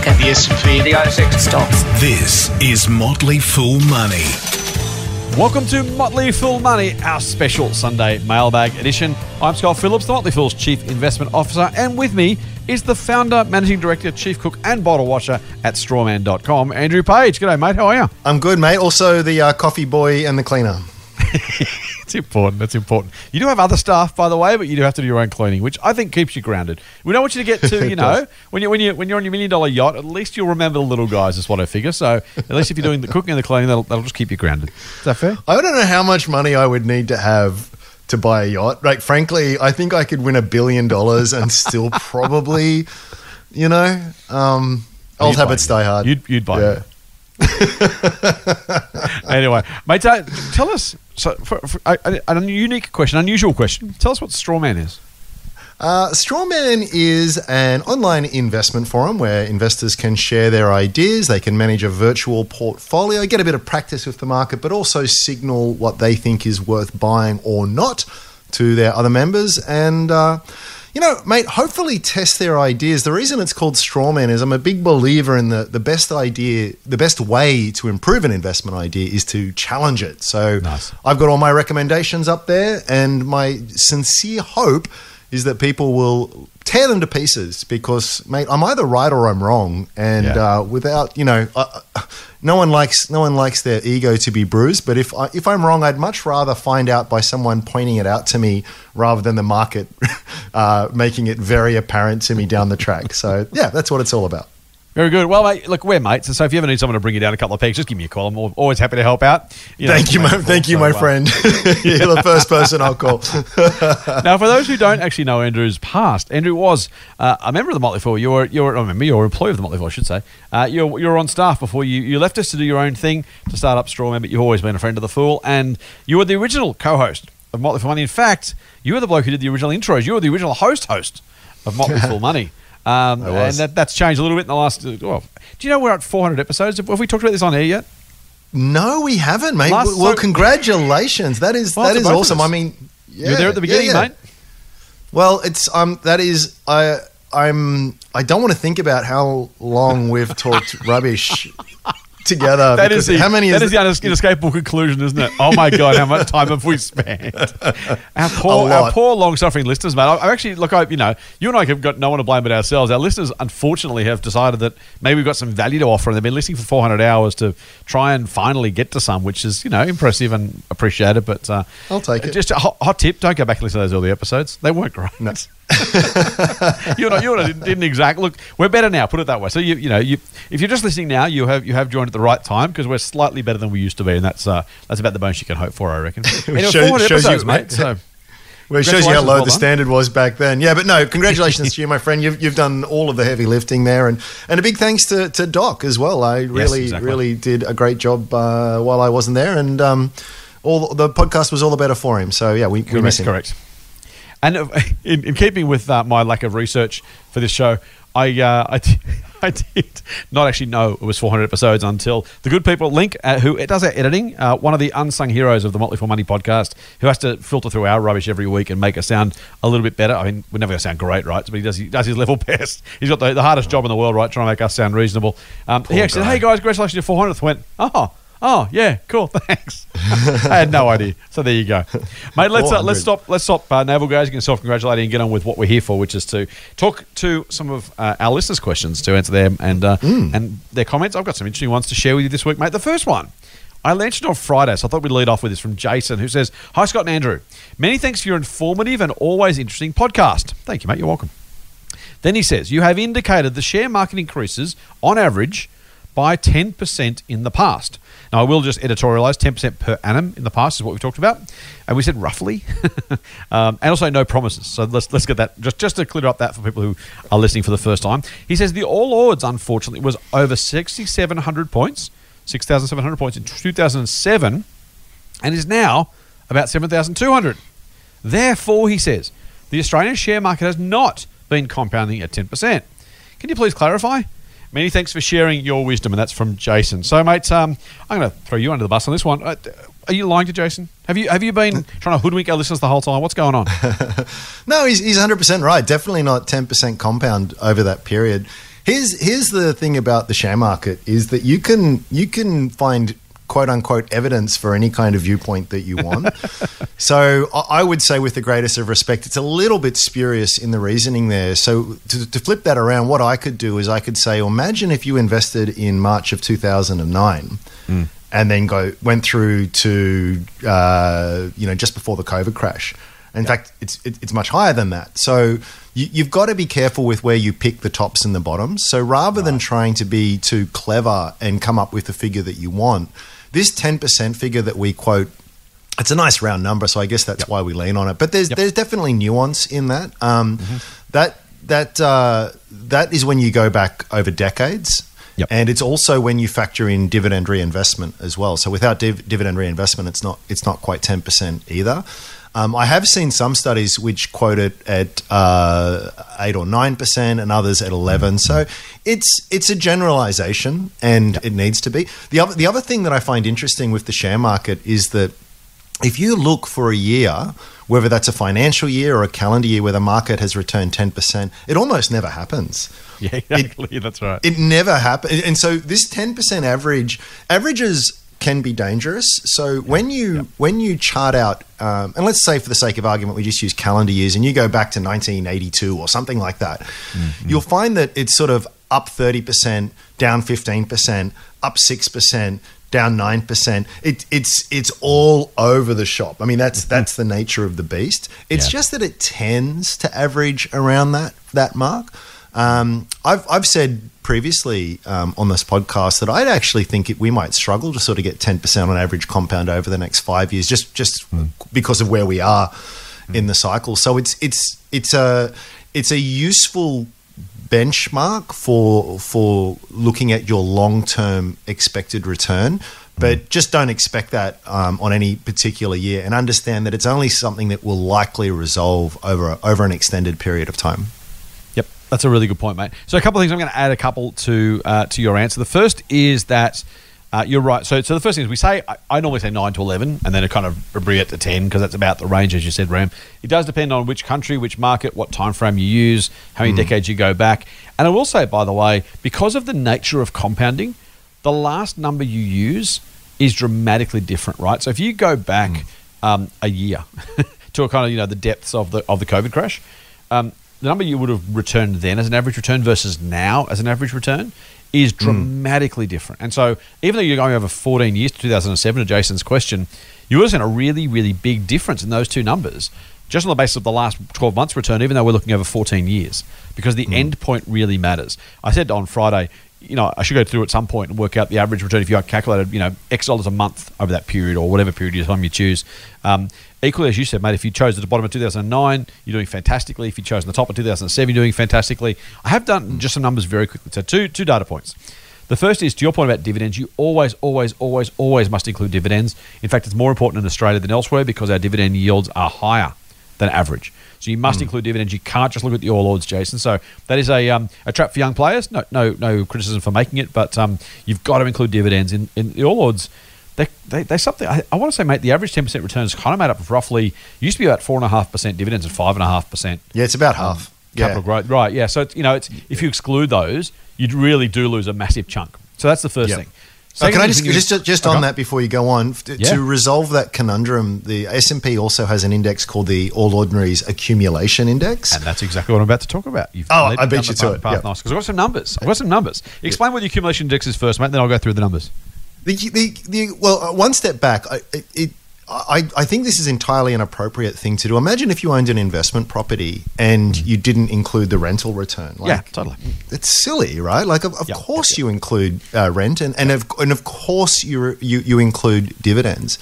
market. The S&P, The ASX Stocks. This is Motley Fool Money. Welcome to Motley Fool Money, our special Sunday mailbag edition. I'm Scott Phillips, the Motley Fool's Chief Investment Officer, and with me is the founder, managing director, chief cook, and bottle washer at strawman.com, Andrew Page. G'day, mate. How are you? I'm good, mate. Also, the uh, coffee boy and the cleaner. It's important. That's important. You do have other staff, by the way, but you do have to do your own cleaning, which I think keeps you grounded. We don't want you to get too, you know, when you when you when you're on your million dollar yacht, at least you'll remember the little guys. Is what I figure. So at least if you're doing the cooking and the cleaning, that'll, that'll just keep you grounded. Is that fair? I don't know how much money I would need to have to buy a yacht. Like, frankly, I think I could win a billion dollars and still probably, you know, um, old habits die hard. You'd, you'd buy Yeah. it. anyway, mate, uh, tell us so for, for, unique question, unusual question. Tell us what Strawman is. Uh, Strawman is an online investment forum where investors can share their ideas. They can manage a virtual portfolio, get a bit of practice with the market, but also signal what they think is worth buying or not to their other members. And, uh, you know, mate, hopefully test their ideas. The reason it's called Strawman is I'm a big believer in the, the best idea, the best way to improve an investment idea is to challenge it. So Nice. I've got all my recommendations up there, and my sincere hope is that people will tear them to pieces because, mate, I'm either right or I'm wrong, and Yeah. uh, without, you know, uh, no one likes no one likes their ego to be bruised. But if I, if I'm wrong, I'd much rather find out by someone pointing it out to me rather than the market uh, making it very apparent to me down the track. So yeah, that's what it's all about. Very good. Well, mate, look, we're mates, and so if you ever need someone to bring you down a couple of pegs, just give me a call. I'm always happy to help out. know, thank you, my, thank you, my uh, friend. You're the first person I'll call. now, for those who don't actually know Andrew's past, Andrew was uh, a member of the Motley Fool. You were, you were, I remember, you were an employee of the Motley Fool, I should say. Uh, you, were, you were on staff before you, you left us to do your own thing to start up Strawman, but you've always been a friend of the Fool, and you were the original co-host of Motley Fool Money. In fact, you were the bloke who did the original intros. You were the original host host of Motley Fool Money. Um, and that, that's changed a little bit in the last. uh, Well, do you know we're at 400 episodes? Have, have we talked about this on air yet? No, we haven't, mate. Last- well, so- congratulations. That is Well, that is awesome. I mean, you were there at the beginning, yeah, yeah. mate. Well, it's um that is I I'm I don't want to think about how long we've talked rubbish together. That is the how many is that is is the inescapable conclusion, isn't it? Oh my god, how much time have we spent? Our poor, our poor, long-suffering listeners, mate. I, I actually look. I, you know, you and I have got no one to blame but ourselves. Our listeners, unfortunately, have decided that maybe we've got some value to offer, and they've been listening for 400 hours to try and finally get to some, which is you know impressive and appreciated. But uh, I'll take it. Just a hot, hot tip: don't go back and listen to those early episodes. They weren't great. No. you and I, you and I didn't, didn't exactly look. We're better now. Put it that way. So you, you know, you if you're just listening now, you have you have joined at the right time because we're slightly better than we used to be, and that's uh, that's about the most you can hope for, I reckon. Anyway, Shows- 400 shows you- episodes, mate. So Well, it shows you how low well the standard was back then. Yeah, but no, congratulations to you, my friend. You've, you've done all of the heavy lifting there, and, and a big thanks to, to Doc as well. I really exactly. really did a great job uh, while I wasn't there, and um, all the podcast was all the better for him. So yeah, we, we miss him. correct. And uh, in, in keeping with uh, my lack of research for this show, I uh, I, did, not actually know it was 400 episodes until the good people at Link, uh, who does our editing, uh, one of the unsung heroes of the Motley Fool Money podcast, who has to filter through our rubbish every week and make us sound a little bit better. I mean, we're never going to sound great, right? But he does, he does his level best. He's got the, the hardest job in the world, right? Trying to make us sound reasonable. Um, he actually said, "Hey guys, congratulations to 400th." Went, "Oh." Oh yeah, cool. Thanks. I had no idea. So there you go, mate. Let's uh, let's stop. Let's stop uh, navel gazing and self congratulating and get on with what we're here for, which is to talk to some of uh, our listeners' questions to answer them and uh, and their comments. I've got some interesting ones to share with you this week, mate. The first one. I mentioned on Friday, so I thought we'd lead off with this from Jason, who says, Hi, Scott and Andrew. Many thanks for your informative and always interesting podcast. Thank you, mate. You're welcome. Then he says, You have indicated the share market increases on average by 10% in the past. Now, I will just editorialize 10% per annum in the past is what we've talked about. And we said roughly. um, and also no promises. So let's, let's get that, just, just to clear up that for people who are listening for the first time. He says the All Ords, unfortunately, was over 6,700 points, 6,700 points in 2007, and is now about 7,200. Therefore, he says, the Australian share market has not been compounding at 10%. Can you please clarify? Many thanks for sharing your wisdom, and that's from Jason. So, mate, um, I'm going to throw you under the bus on this one. Uh, are you lying to Jason? Have you have you been trying to hoodwink our listeners the whole time? What's going on? No, he's, he's 100% right. Definitely not 10% compound over that period. Here's here's the thing about the share market is that you can you can find quote unquote evidence for any kind of viewpoint that you want. so I would say, with the greatest of respect, it's a little bit spurious in the reasoning there. So to, to flip that around, what I could do is I could say, well, imagine if you invested in March of 2009 and then go went through to uh, you know just before the COVID crash. In fact, it's it, it's much higher than that. So you, you've got to be careful with where you pick the tops and the bottoms. So rather than trying to be too clever and come up with the figure that you want, this ten percent figure that we quote. It's a nice round number, so I guess that's why we lean on it. But there's there's definitely nuance in that. Um, That that uh, that is when you go back over decades. Yep. And it's also when you factor in dividend reinvestment as well. So without div- dividend reinvestment, it's not it's not quite ten percent either. Um, I have seen some studies which quote it at uh, eight or nine percent, and others at eleven. So it's it's a generalization, and it needs to be. the other The other thing that I find interesting with the share market is that if you look for a year, whether that's a financial year or a calendar year where the market has returned 10%, it almost never happens. Yeah, exactly. That's right. It never happens. And so this 10% average, averages can be dangerous. So when you when you chart out, um, and let's say for the sake of argument, we just use calendar years, and you go back to 1982 or something like that, you'll find that it's sort of up 30%, down 15%, up 6%, down 9%. It, it's it's all over the shop. I mean, that's that's the nature of the beast. It's Yeah. just that it tends to average around that that mark. Um, I've I've said previously um, on this podcast that I'd actually think it, we might struggle to sort of get 10% on average compound over the next five years, just just because of where we are in the cycle. So it's it's it's a it's a useful benchmark for for looking at your long term expected return. But just don't expect that um, on any particular year, and understand that it's only something that will likely resolve over over an extended period of time. That's a really good point, mate. So a couple of things. I'm going to add a couple to uh, to your answer. The first is that uh, you're right. So so the first thing is we say I, I normally say nine to eleven, and then it kind of abbreviate to ten because that's about the range, as you said, Ram. It does depend on which country, which market, what time frame you use, how many decades you go back. And I will say, by the way, because of the nature of compounding, the last number you use is dramatically different, right? So if you go back um, a year to a kind of you know the depths of the of the COVID crash, um, the number you would have returned then as an average return versus now as an average return is hmm. dramatically different. And so even though you're going over 14 years to 2007 to Jason's question, you would have seen a really really big difference in those two numbers. Just on the basis of the last 12 months return, even though we're looking over 14 years, because the hmm. end point really matters. I said on Friday, you know, I should go through at some point and work out the average return if you calculated, you know, X dollars a month over that period or whatever period of time you choose. Um, equally, as you said, mate, if you chose at the bottom of 2009, you're doing fantastically. If you chose on the top of 2007, you're doing fantastically. I have done just some numbers very quickly. So, two, two data points. The first is to your point about dividends. You always, always, always, always must include dividends. In fact, it's more important in Australia than elsewhere because our dividend yields are higher than average. So you must include dividends. You can't just look at the All Ords, Jason. So that is a um, a trap for young players. No, no, no criticism for making it, but um, you've got to include dividends in, in the All Ords. They, they, they something. I, I want to say, mate. The average ten percent return is kind of made up of roughly used to be about four and a half percent dividends and five and a half percent Yeah, it's about half. capital yeah. growth. Right, yeah. So it's, you know, it's if you exclude those, you really do lose a massive chunk. So that's the first Yep. thing. So can I just just just on that before you go on to, Yeah. to resolve that conundrum? The S and P also has an index called the All Ordinaries Accumulation Index. And that's exactly what I'm about to talk about. You've Oh, I beat you to it. Nice, because I've got some numbers. I've got some numbers. Explain what the accumulation index is first, mate. Then I'll go through the numbers. The, the, the, well, uh, one step back, I, it, I, I think this is entirely an appropriate thing to do. Imagine if you owned an investment property and you didn't include the rental return. Like, Yeah, totally. It's silly, right? Like, of, of Yeah, course you include uh, rent, and and of, and of course you you you include dividends.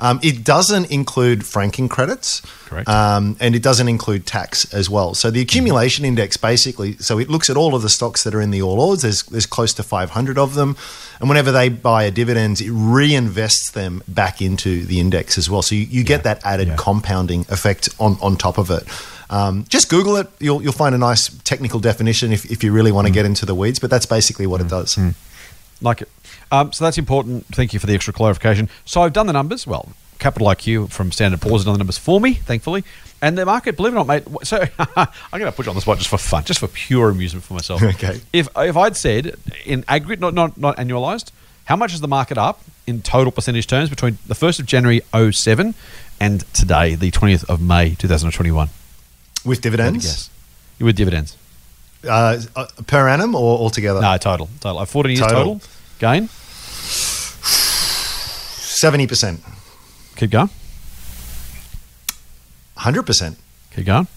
Um, it doesn't include franking credits, Correct. Um, and it doesn't include tax as well. So the accumulation index basically, so it looks at all of the stocks that are in the All Ords. There's there's close to 500 of them, and whenever they buy a dividends, it reinvests them back into the index as well. So you, you get that added Yeah. compounding effect on on top of it. Um, just Google it. You'll you'll find a nice technical definition if, if you really Mm. want to get into the weeds. But that's basically what it does. Like it. Um, so that's important. Thank you for the extra clarification. So I've done the numbers. Well, Capital IQ from Standard Poor's done the numbers for me, thankfully. And the market, believe it or not, mate. So I'm going to put you on the spot just for fun, just for pure amusement for myself. Okay. If if I'd said in aggregate, not not not annualized, how much is the market up in total percentage terms between the first of January 07 and today, the 20th of May 2021? With dividends? Yes. With dividends. Uh, uh, per annum or altogether? No, total. Total. 14 years Total. total. Gain. 70%. Keep going. 100%. Keep going.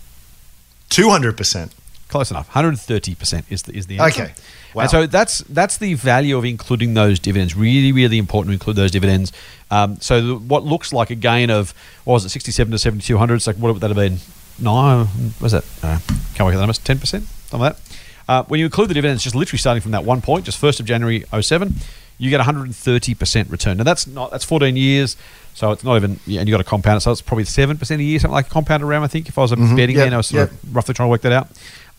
200%. Close enough. 130% is the, is the answer. Okay. Wow. And so that's that's the value of including those dividends. Really, really important to include those dividends. Um, so the, what looks like a gain of, what was it, 67 to 7,200? It's like, what would that have been? No, was that? Uh, can't work out the numbers. 10%? Something like that. Uh, when you include the dividends, just literally starting from that one point, just 1st of January 07, you get 130% return. Now that's not that's 14 years, so it's not even yeah, and you got to compound it, so it's probably seven percent a year, something like a compound around. I think if I was a betting Yep, then, I was sort yep. of roughly trying to work that out.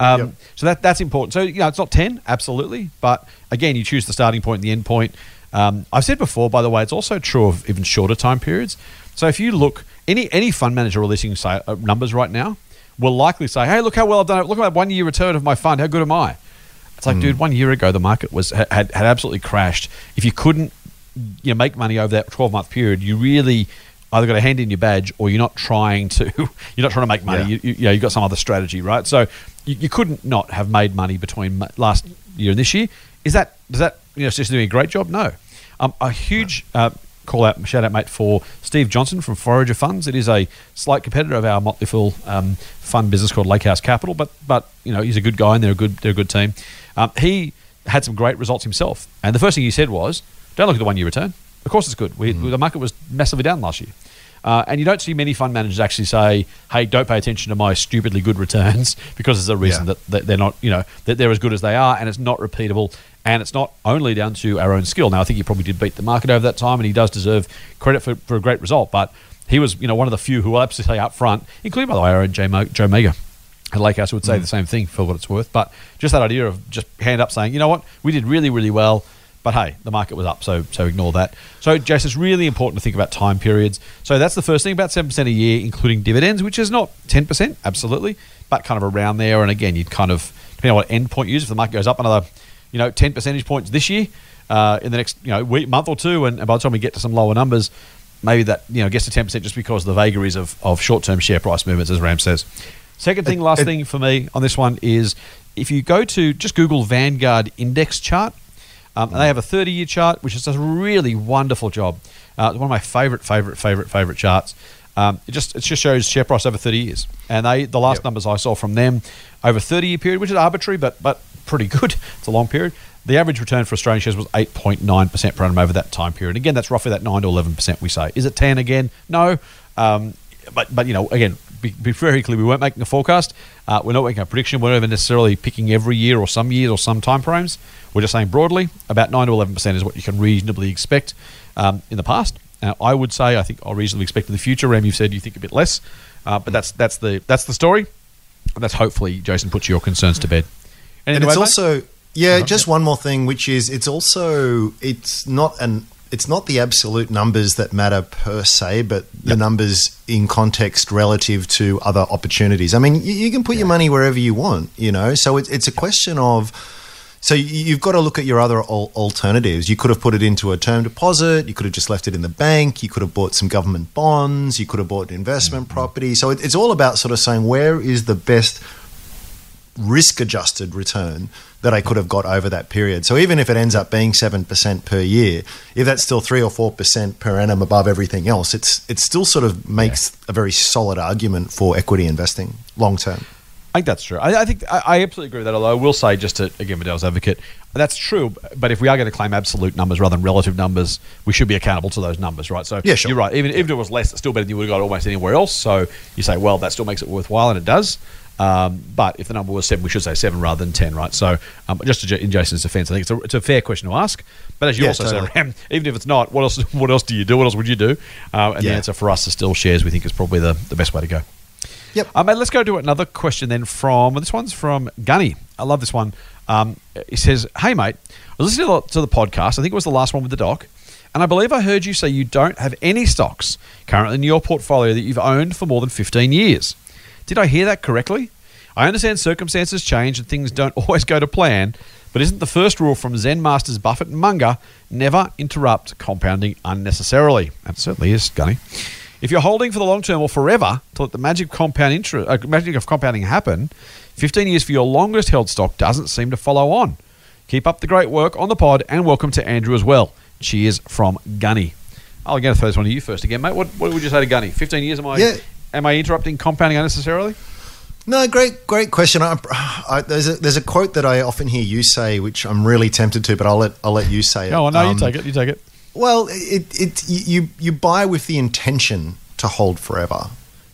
Um, Yep. So that that's important. So you know, it's not 10, absolutely, but again, you choose the starting point and the end point. Um, I've said before, by the way, it's also true of even shorter time periods. So if you look, any any fund manager releasing say, uh, numbers right now will likely say, "Hey, look how well I've done it. Look at my one year return of my fund. How good am I?" It's like, dude, one year ago the market was had, had absolutely crashed. If you couldn't, you know, make money over that twelve month period, you really either got a hand in your badge or you're not trying to you're not trying to make money. Yeah. You, you, you know, you've got some other strategy, right? So you, you couldn't not have made money between last year and this year. Is that does that you know it's just doing a great job? No. Um, a huge uh, call out, shout out, mate, for Steve Johnson from Forager Funds. It is a slight competitor of our Motley Fool um, fund business called Lake House Capital, but but you know he's a good guy and they're a good they're a good team. Um, he had some great results himself, and the first thing he said was, "Don't look at the one year return. Of course, it's good. We, The market was massively down last year." Uh, and you don't see many fund managers actually say, "Hey, don't pay attention to my stupidly good returns," because there's a reason Yeah. that, that they're not, you know, that they're as good as they are, and it's not repeatable, and it's not only down to our own skill. Now, I think he probably did beat the market over that time, and he does deserve credit for, for a great result. But he was, you know, one of the few who will absolutely say up front, including by the way, our own Joe, Mo- Joe Magyer. at Lake House would say the same thing for what it's worth, but just that idea of just hand up saying, you know what, we did really, really well. But hey, the market was up, so so ignore that. So, Jason, it's really important to think about time periods. So that's the first thing, about seven percent a year, including dividends, which is not ten percent, absolutely, but kind of around there. And again, you'd kind of depending on what end point you use. If the market goes up another, you know, ten percentage points this year, uh, in the next you know week, month or two, and, and by the time we get to some lower numbers, maybe that you know gets to ten percent just because of the vagaries of of short term share price movements, as Ram says. Second thing, last thing for me on this one is if you go to just Google Vanguard index chart. Um, and they have a 30 year chart, which does a really wonderful job. Uh, it's one of my favorite, favorite, favorite, favorite charts. Um, it just it just shows share price over 30 years, and they the last Yep. numbers I saw from them over 30 year period, which is arbitrary but but pretty good. It's a long period. The average return for Australian shares was 8.9 percent per annum over that time period. Again, that's roughly that 9 to 11 percent we say. Is it 10 again? No. Um, but but you know again, be, be very clear. We weren't making a forecast. Uh, we're not making a prediction. We're not even necessarily picking every year or some years or some time frames. We're just saying broadly about nine to eleven percent is what you can reasonably expect um, in the past. Uh, I would say I think I'll reasonably expect in the future. Ram, you've said you think a bit less, uh, but that's that's the that's the story. And that's hopefully Jason puts your concerns to bed. and it's also yeah Uh-huh, just one more thing which is it's also it's not an it's not the absolute numbers that matter per se but the numbers in context relative to other opportunities i mean you, you can put your money wherever you want you know so it's, it's a question of so you- you've got to look at your other alternatives. You could have put it into a term deposit. You could have just left it in the bank. You could have bought some government bonds. You could have bought investment Mm-hmm. property. So it's all about sort of saying where is the best risk adjusted return that I could have got over that period. So even if it ends up being 7% per year, if that's still 3 or 4% per annum above everything else, it's it still sort of makes a very solid argument for equity investing long term. I think that's true. I, I think I, I absolutely agree with that. Although I will say, just to again, Vidal's advocate, that's true. But if we are going to claim absolute numbers rather than relative numbers, we should be accountable to those numbers, right? So Yeah, sure. you're right. Even, even if it was less, it's still better than you would have got almost anywhere else. So you say, well, that still makes it worthwhile, and it does. Um, but if the number was seven, we should say seven rather than ten, right? So um, just to, in Jason's defence, I think it's a, it's a fair question to ask. But as you Yeah, also totally. said, Ram, even if it's not, what else? What else do you do? What else would you do? Uh, and the answer for us is still shares. We think is probably the, the best way to go. Yep. Mate, let's go to another question then from this one's from Gunny. I love this one. Um, he says, "Hey mate, I was listening to the, to the podcast. I think it was the last one with the doc, And I believe I heard you say you don't have any stocks currently in your portfolio that you've owned for more than 15 years. Did I hear that correctly? I understand circumstances change and things don't always go to plan, but isn't the first rule from Zen masters Buffett and Munger never interrupt compounding unnecessarily? That certainly is, Gunny. If you're holding for the long term or forever to let the magic compound interest, uh, magic of compounding happen, 15 years for your longest held stock doesn't seem to follow on. Keep up the great work on the pod and welcome to Andrew as well. Cheers from Gunny. I'll again throw this one to you first again, mate. What, what would you say to Gunny? 15 years, am I, Yeah. Am I interrupting compounding unnecessarily? No, great, great question. I, I, there's a there's a quote that I often hear you say, which I'm really tempted to, but I'll let I'll let you say it. Oh, no, you Um, take it. You take it. Well, it, it you you buy with the intention to hold forever,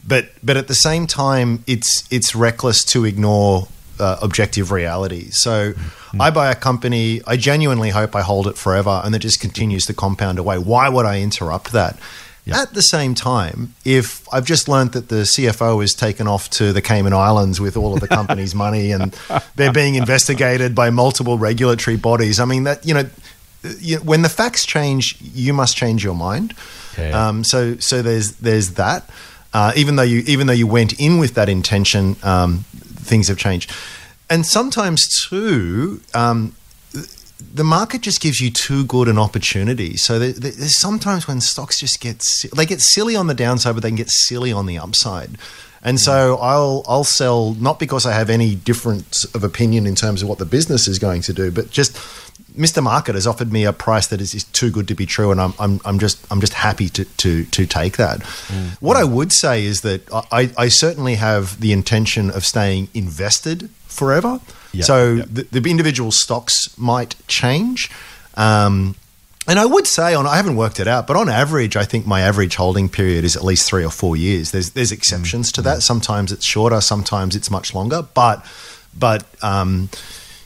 but but at the same time, it's it's reckless to ignore uh, objective reality. So, I buy a company. I genuinely hope I hold it forever, and it just continues to compound away. Why would I interrupt that? Yeah. At the same time, if I've just learned that the CFO is taken off to the Cayman Islands with all of the company's money and they're being investigated by multiple regulatory bodies, I mean that you know you, when the facts change, you must change your mind. Yeah. Um, so so there's there's that. Uh, even though you even though you went in with that intention, um, things have changed, and sometimes too. Um, the market just gives you too good an opportunity. So there, there- there's sometimes when stocks just get they get silly on the downside, but they can get silly on the upside. And so mm. I'll I'll sell not because I have any difference of opinion in terms of what the business is going to do, but just Mr. Market has offered me a price that is, is too good to be true, and I'm, I'm, I'm just I'm just happy to to, to take that. Mm. What I mm. would say is that I, I certainly have the intention of staying invested forever. Yeah, so yeah. the, the individual stocks might change. Um, and I would say on I haven't worked it out, but on average, I think my average holding period is at least three or four years. There's there's exceptions to that. Sometimes it's shorter, sometimes it's much longer. But but um,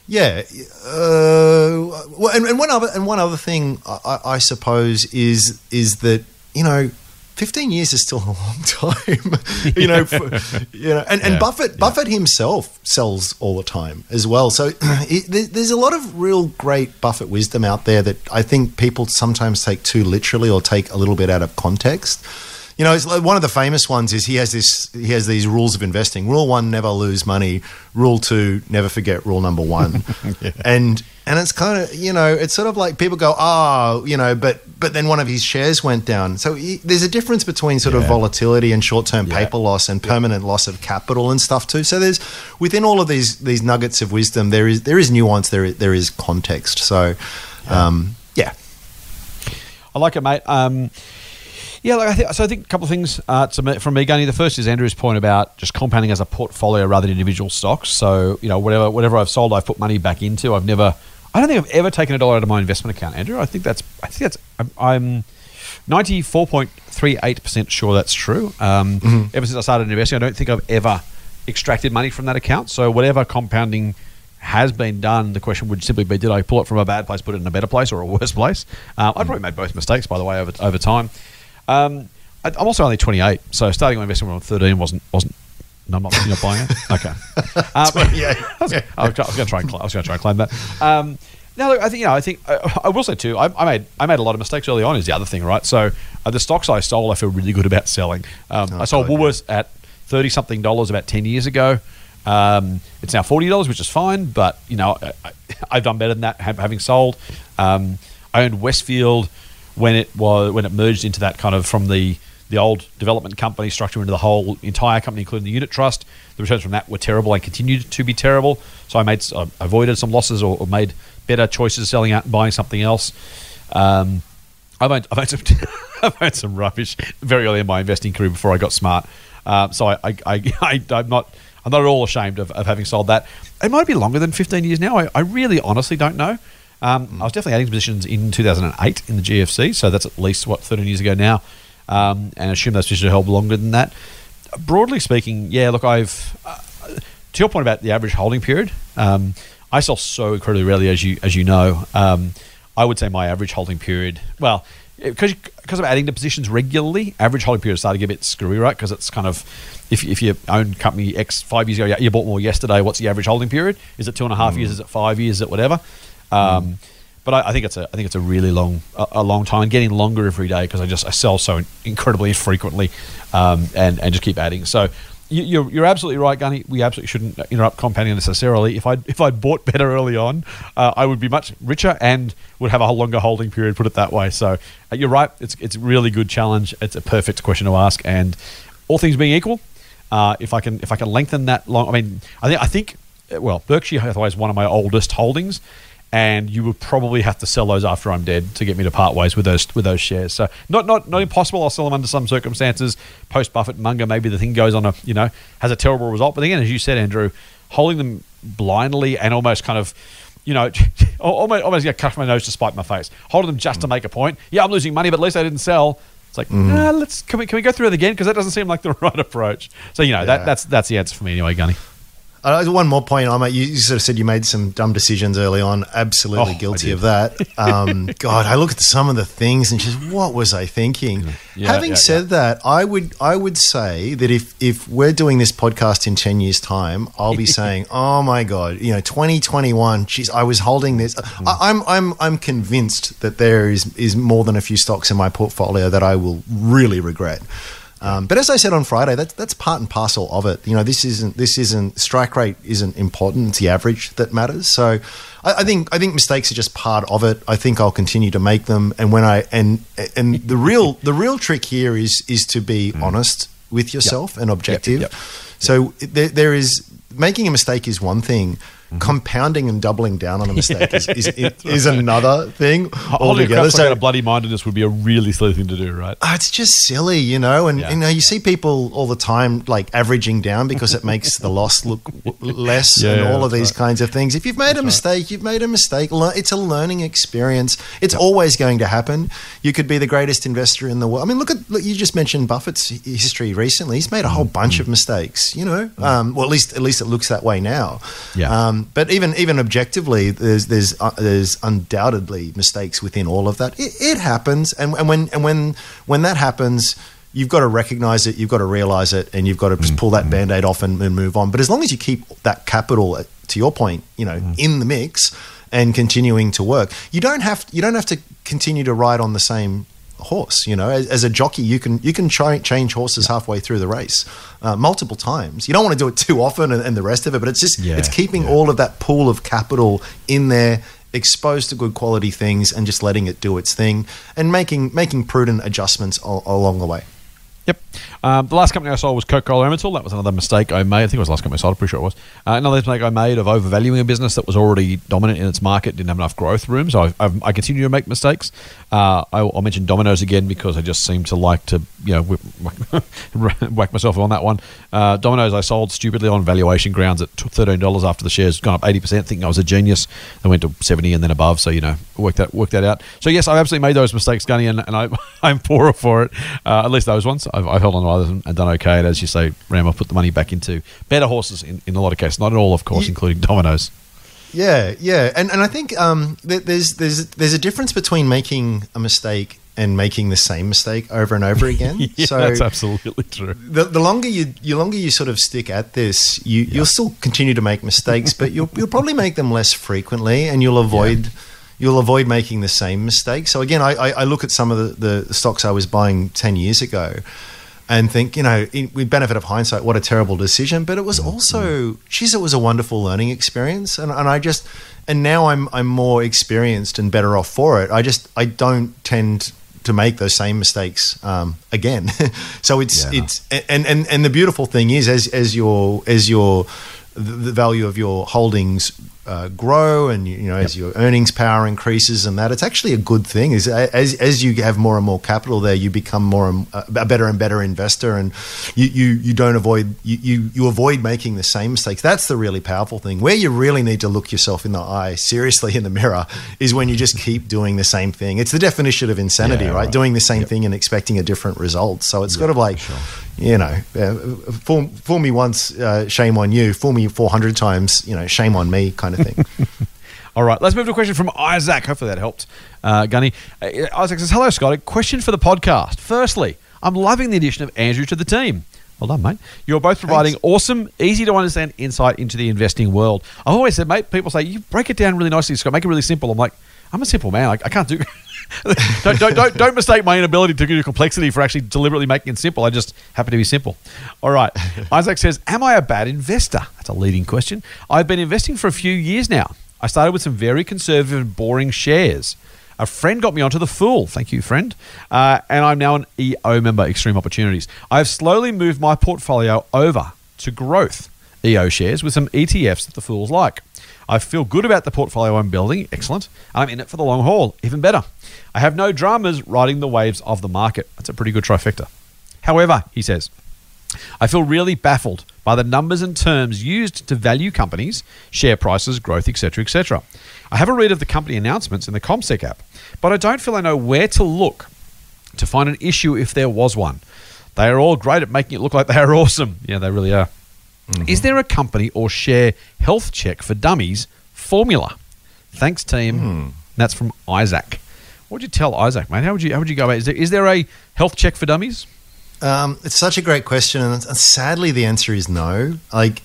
yeah. Uh, well, and, and one other and one other thing I, I- I suppose is is that you know. 15 years is still a long time, you know. For, you know, and, and Yeah, Buffett, Buffett himself sells all the time as well. So it, there's a lot of real great Buffett wisdom out there that I think people sometimes take too literally or take a little bit out of context. You know, it's like one of the famous ones is he has this he has these rules of investing. Rule one: never lose money. Rule two: never forget rule number one. And and it's kind of you know it's sort of like people go oh you know but but then one of his shares went down. So he, there's a difference between sort of volatility and short term Yeah. paper loss and permanent loss of capital and stuff too. So there's within all of these these nuggets of wisdom there is there is nuance there is, there is context. So um, yeah. I like it, mate. Um, yeah, like I think, so I think a couple of things uh, to from me, Gunny. The first is Andrew's point about just compounding as a portfolio rather than individual stocks. So you know, whatever whatever I've sold, I've put money back into. I've never, I don't think I've ever taken a dollar out of my investment account, Andrew. I think that's, I think that's, I'm. I'm 94.38% sure that's true. Um, Ever since I started investing, I don't think I've ever extracted money from that account. So, whatever compounding has been done, the question would simply be did I pull it from a bad place, put it in a better place, or a worse place? Um, I've probably made both mistakes, by the way, over, over time. Um, I, I'm also only 28, so starting my investment when I'm 13 wasn't wasn't. No, I'm not, you're not buying it. Okay. Um, 28. I was, I was going to try and I was going to try and claim that. Um, now, look, I think you know. I think I, I will say too. I, I made I made a lot of mistakes early on. Is the other thing, right? So uh, the stocks I stole, I feel really good about selling. Um, Oh, I sold. Woolworths at thirty something dollars about ten years ago. Um, it's now forty dollars, which is fine, but you know I, I, I've done better than that having sold. Um, I owned Westfield when it was when it merged into that kind of from the the old development company structure into the whole entire company, including the unit trust. The returns from that were terrible and continued to be terrible. So I made I avoided some losses or, or made better choices selling out and buying something else. Um, I've owned, I've, owned some, I've owned some rubbish very early in my investing career before I got smart. Um, so I, I, I, I, I'm not I'm not at all ashamed of, of having sold that. It might be longer than 15 years now. I, I really honestly don't know. Um, I was definitely adding positions in 2008 in the GFC, so that's at least what 13 years ago now, um, and I assume those positions are held longer than that. Broadly speaking, yeah. Look, I've uh, to your point about the average holding period. Um, I sell so incredibly rarely, as you as you know. Um, I would say my average holding period, well, because because I'm adding to positions regularly, average holding period is starting to get a bit screwy, right? Because it's kind of if, if you own company X five years ago, you- you bought more yesterday. What's the average holding period? Is it two and a half years? Is it five years? Is it whatever? Um, but I, I think it's a I think it's a really long a, a long time, getting longer every day because I just I sell so incredibly frequently, um, and and just keep adding. So you, you're, you're absolutely right, Gunny. We absolutely shouldn't interrupt compounding necessarily. If I if I'd bought better early on, uh, I would be much richer and would have a longer holding period. Put it that way. So uh, you're right. It's it's a really good challenge. It's a perfect question to ask. And all things being equal, uh, if I can if I can lengthen that long, I mean, I think I think well, Berkshire Hathaway is one of my oldest holdings and you would probably have to sell those after I'm dead to get me to part ways with those with those shares. So not not not impossible. I'll sell them under some circumstances. Post Buffett Munger, maybe the thing goes on a you know has a terrible result. But again, as you said, Andrew, holding them blindly and almost kind of you know, almost, almost yeah, cut my nose to spite my face. Holding them just to make a point. Yeah, I'm losing money, but at least I didn't sell. It's like, mm. nah, let's can we can we go through it again because that doesn't seem like the right approach. So you know yeah. that that's that's the answer for me anyway, Gunny. Uh, one more point. I you, you sort of said you made some dumb decisions early on. Absolutely oh, guilty of that. Um, God, I look at some of the things and just what was I thinking? Yeah, Having yeah, said yeah. that, I would I would say that if if we're doing this podcast in ten years' time, I'll be saying, "Oh my God, you know, twenty twenty one. Geez, I was holding this. Mm. I, I'm I'm I'm convinced that there is is more than a few stocks in my portfolio that I will really regret." Um, but as I said on Friday, that's that's part and parcel of it. You know, this isn't this isn't strike rate isn't important. It's the average that matters. So, I, I, think I think mistakes are just part of it. I think I'll continue to make them. And when I and and the real the real trick here is is to be mm. honest with yourself yep. and objective. Yep. Yep. So there, there is making a mistake is one thing Mm-hmm. Compounding and doubling down on a mistake is, is, is, another thing altogether. So like a bloody mindedness would be a really silly thing to do, right? Oh, it's just silly, you know. And yeah. you know, you see people all the time like averaging down because it makes the loss look less, yeah, and yeah, all of these right. kinds of things. If you've made that's a mistake, right. you've made a mistake. It's a learning experience. It's always going to happen. You could be the greatest investor in the world. I mean, look at look, you just mentioned Buffett's history recently. He's made a whole bunch mm. of mistakes. You know, mm. um, well, at least at least it looks that way now. Yeah. Um, but even even objectively, there's there's uh, there's undoubtedly mistakes within all of that. It, it happens, and, and when and when when that happens, you've got to recognize it, you've got to realize it, and you've got to just pull that mm-hmm. band aid off and, and, move on. But as long as you keep that capital, uh, to your point, you know, mm. in the mix and continuing to work, you don't have you don't have to continue to ride on the same horse. You know, as, as, a jockey, you can you can try change horses yeah. halfway through the race uh, multiple times. You don't want to do it too often and, and the rest of it, but it's just yeah, it's keeping yeah. all of that pool of capital in there exposed to good quality things and just letting it do its thing and making making prudent adjustments all, along the way. Yep. Um, the last company I sold was Coca Cola Amatil. That was another mistake I made. I think it was the last company I sold. I'm pretty sure it was. Uh, another mistake I made of overvaluing a business that was already dominant in its market, didn't have enough growth room. So I, I've, i continue to make mistakes. Uh, I, will mention Domino's again because I just seem to like to, you know, whack myself on that one. Uh, Domino's I sold stupidly on valuation grounds at $13 after the shares gone up 80%, thinking I was a genius. They went to 70 and then above. So, you know, work that work that out. So, yes, I've absolutely made those mistakes, Gunny, and, and I, I'm poorer for it. Uh, at least those ones. I've, I've held on to others and, done okay. And as you say, Ram, I've put the money back into better horses in, in a lot of cases. Not at all, of course, including Domino's. Yeah, yeah, and and I think um, there's there's there's a difference between making a mistake and making the same mistake over and over again. yeah, so that's absolutely true. The, the longer you the longer you sort of stick at this, you yeah. you'll still continue to make mistakes, but you'll you'll probably make them less frequently, and you'll avoid. Yeah you'll avoid making the same mistake. So again, I, I look at some of the, the, stocks I was buying ten years ago, and think, you know, with benefit of hindsight, what a terrible decision. But it was also, geez, it was a wonderful learning experience, and, and I just, and now I'm I'm more experienced and better off for it. I just I don't tend to make those same mistakes um, again. so it's yeah. it's and, and and the beautiful thing is as as your as your the value of your holdings uh, grow and you know yep. as your earnings power increases and that it's actually a good thing is as, as you have more and more capital there you become more and, uh, a better and better investor and you you, you don't avoid you, you, you avoid making the same mistakes that's the really powerful thing where you really need to look yourself in the eye seriously in the mirror is when you just keep doing the same thing it's the definition of insanity yeah, right? right? doing the same yep. thing and expecting a different result so it's yep, sort of like sure you know, uh, fool, fool me once, uh, shame on you. Fool me 400 times, you know, shame on me kind of thing. All right, let's move to a question from Isaac. Hopefully that helped, uh, Gunny. Uh, Isaac says, Hello, Scott. A question for the podcast. Firstly, I'm loving the addition of Andrew to the team. Well done, mate. You're both providing awesome, easy to understand insight into the investing world. I've always said, mate, people say, you break it down really nicely, Scott, make it really simple. I'm like, I'm a simple man. I, I can't do. don't, don't, don't, don't mistake my inability to do complexity for actually deliberately making it simple. I just happen to be simple. All right. Isaac says, Am I a bad investor? That's a leading question. I've been investing for a few years now. I started with some very conservative and boring shares. A friend got me onto the Fool. Thank you, friend. Uh, and I'm now an EO member, Extreme Opportunities. I've slowly moved my portfolio over to growth EO shares with some ETFs that the Fools like. I feel good about the portfolio I'm building. Excellent. I'm in it for the long haul. Even better. I have no dramas riding the waves of the market. That's a pretty good trifecta. However, he says, I feel really baffled by the numbers and terms used to value companies, share prices, growth, etc., etc. I have a read of the company announcements in the CommSec app, but I don't feel I know where to look to find an issue if there was one. They are all great at making it look like they are awesome. Yeah, they really are. Mm-hmm. Is there a company or share health check for dummies formula? Thanks, team. Mm. That's from Isaac. What would you tell Isaac, mate? How would you how would you go about? Is there, is there a health check for dummies? Um, it's such a great question, and sadly, the answer is no. Like,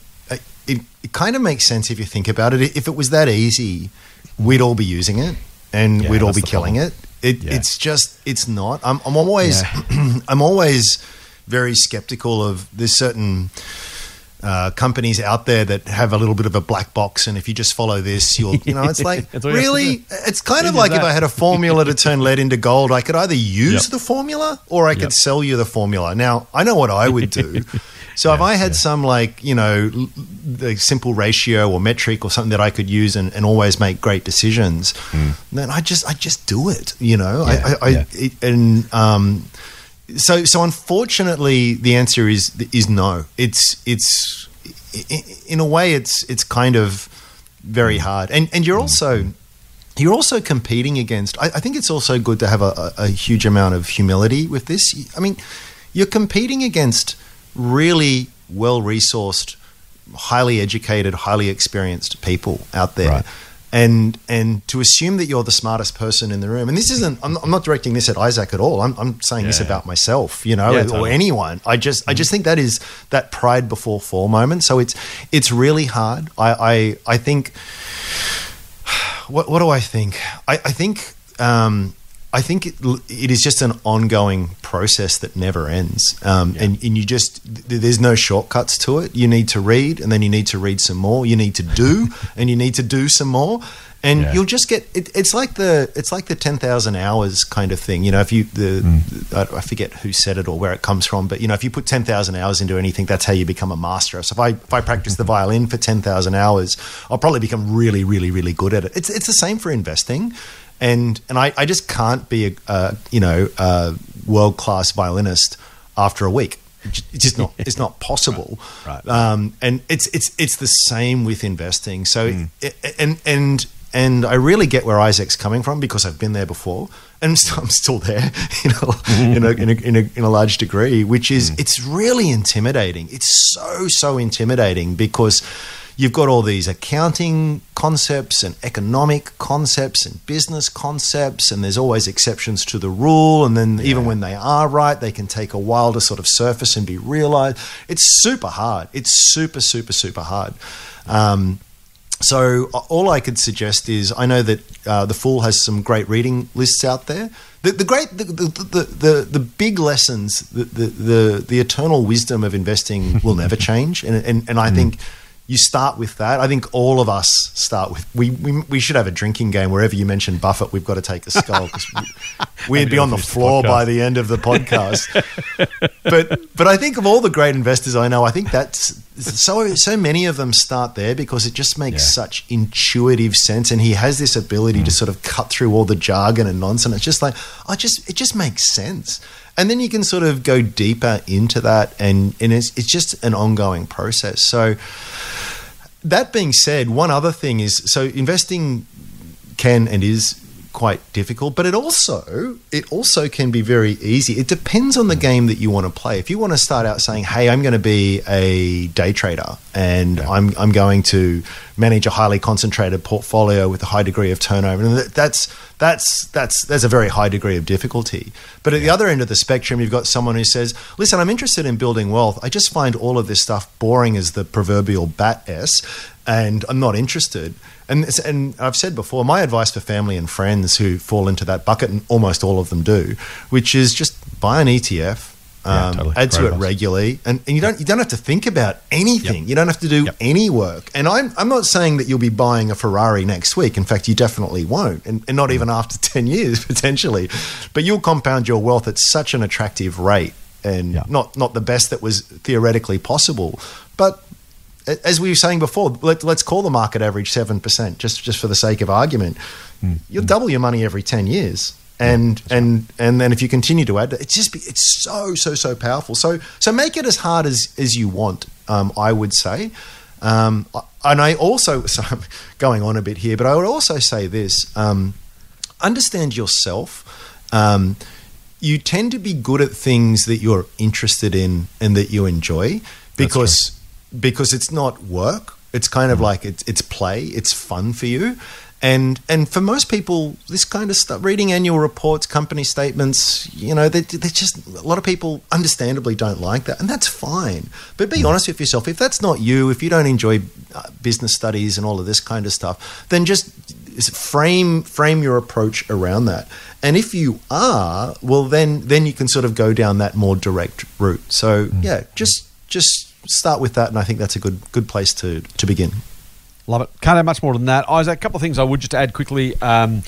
it, it kind of makes sense if you think about it. If it was that easy, we'd all be using it, and yeah, we'd all be killing problem. it. It, yeah. It's just, it's not. I'm, I'm always, yeah. I'm always very skeptical of this certain uh, companies out there that have a little bit of a black box, and if you just follow this, you'll, you know, it's like really, it's kind of like if I had a formula to turn lead into gold, I could either use yep. the formula or I could yep. sell you the formula. Now, I know what I would do. So yeah, if I had yeah. some like you know the simple ratio or metric or something that I could use and, and always make great decisions, mm. then I just I just do it. You know, yeah, I, I, I it, and um, so so unfortunately the answer is is no. It's it's in a way it's it's kind of very hard, and and you're hmm. also you're also competing against. I, I think it's also good to have a, a, huge amount of humility with this. I mean, you're competing against really well resourced, highly educated, highly experienced people out there. Right and and to assume that you're the smartest person in the room and this isn't i'm, I'm not directing this at isaac at all. I'm, I'm saying yeah, this about myself you know yeah, totally. or anyone. I just mm-hmm. i just think that is that pride before fall moment. So it's it's really hard. I i, I think what, what do i think? I, I think um, I think it, it is just an ongoing process that never ends. Um, yeah. and, and you just, there's no shortcuts to it. You need to read, and then you need to read some more. You need to do, and you need to do some more. And yeah. you'll just get it, it's like the it's like the ten thousand hours kind of thing. You know, if you the mm. I, I, forget who said it or where it comes from, but you know, if you put ten thousand hours into anything, that's how you become a master. So if I if I practice the violin for ten thousand hours, I'll probably become really really really good at it. It's it's the same for investing and and I, I just can't be a, a you know a world class violinist after a week. It's just not it's not possible. right. right. Um, and it's it's it's the same with investing. So mm. it, and and and I really get where Isaac's coming from because I've been there before, and I'm still there, you know, in, a, in, a, in, a, in a large degree. Which is mm. it's really intimidating. It's so so intimidating because you've got all these accounting concepts and economic concepts and business concepts, and there's always exceptions to the rule. And then, yeah. even when they are right, they can take a while to sort of surface and be realized. It's super hard. It's super, super, super hard. Um, so all I could suggest is I know that uh, the Fool has some great reading lists out there. The, the great the, the, the, the, the big lessons the, the, the, the eternal wisdom of investing will never change and and, and I mm. think you start with that. I think all of us start with we we, we should have a drinking game wherever you mention Buffett. We've got to take a skull because we, would be on the floor the by the end of the podcast. but but I think of all the great investors I know, I think that's so so many of them start there because it just makes yeah. such intuitive sense, and he has this ability mm. to sort of cut through all the jargon and nonsense. It's just like I just it just makes sense and then you can sort of go deeper into that and, and it's, it's just an ongoing process. So that being said one other thing is so investing can and is quite difficult, but it also it also can be very easy. It depends on the hmm. game that you want to play. If you want to start out saying, "Hey, I'm going to be a day trader and I'm I'm going to manage a highly concentrated portfolio with a high degree of turnover," and that's that's that's there's a very high degree of difficulty. But at the other end of the spectrum, you've got someone who says, "Listen, I'm interested in building wealth. I just find all of this stuff boring as the proverbial bat s, and I'm not interested." And and I've said before, my advice for family and friends who fall into that bucket, and almost all of them do, which is just buy an ETF. Yeah, Um, totally. Add to it regularly, and, and you don't you don't have to think about anything. Yep. You don't have to do Yep. any work. And I'm I'm not saying that you'll be buying a Ferrari next week. In fact, you definitely won't, and, and Mm. not even after ten years potentially. But you'll compound your wealth at such an attractive rate, and Yeah. not not the best that was theoretically possible, but as we were saying before, let, let's call the market average seven percent, just just for the sake of argument. You'll double your money every ten years, and and and then if you continue to add, it's just it's so so so powerful. So so make it as hard as as you want. Um, I would say. Um, and I also, so I'm going on a bit here, but I would also say this um, understand yourself. Um, you tend to be good at things that you're interested in and that you enjoy because because it's not work. It's kind of mm. like it's it's play. It's fun for you. And and for most people, this kind of stuff, reading annual reports, company statements, you know, they they just a lot of people understandably don't like that, and that's fine. But be mm. honest with yourself. If that's not you, if you don't enjoy uh, business studies and all of this kind of stuff, then just frame frame your approach around that. And if you are, well, then then you can sort of go down that more direct route. So mm. yeah, just just start with that, and I think that's a good good place to to begin. Love it. Can't add much more than that. Isaac, a couple of things I would just add quickly. Um,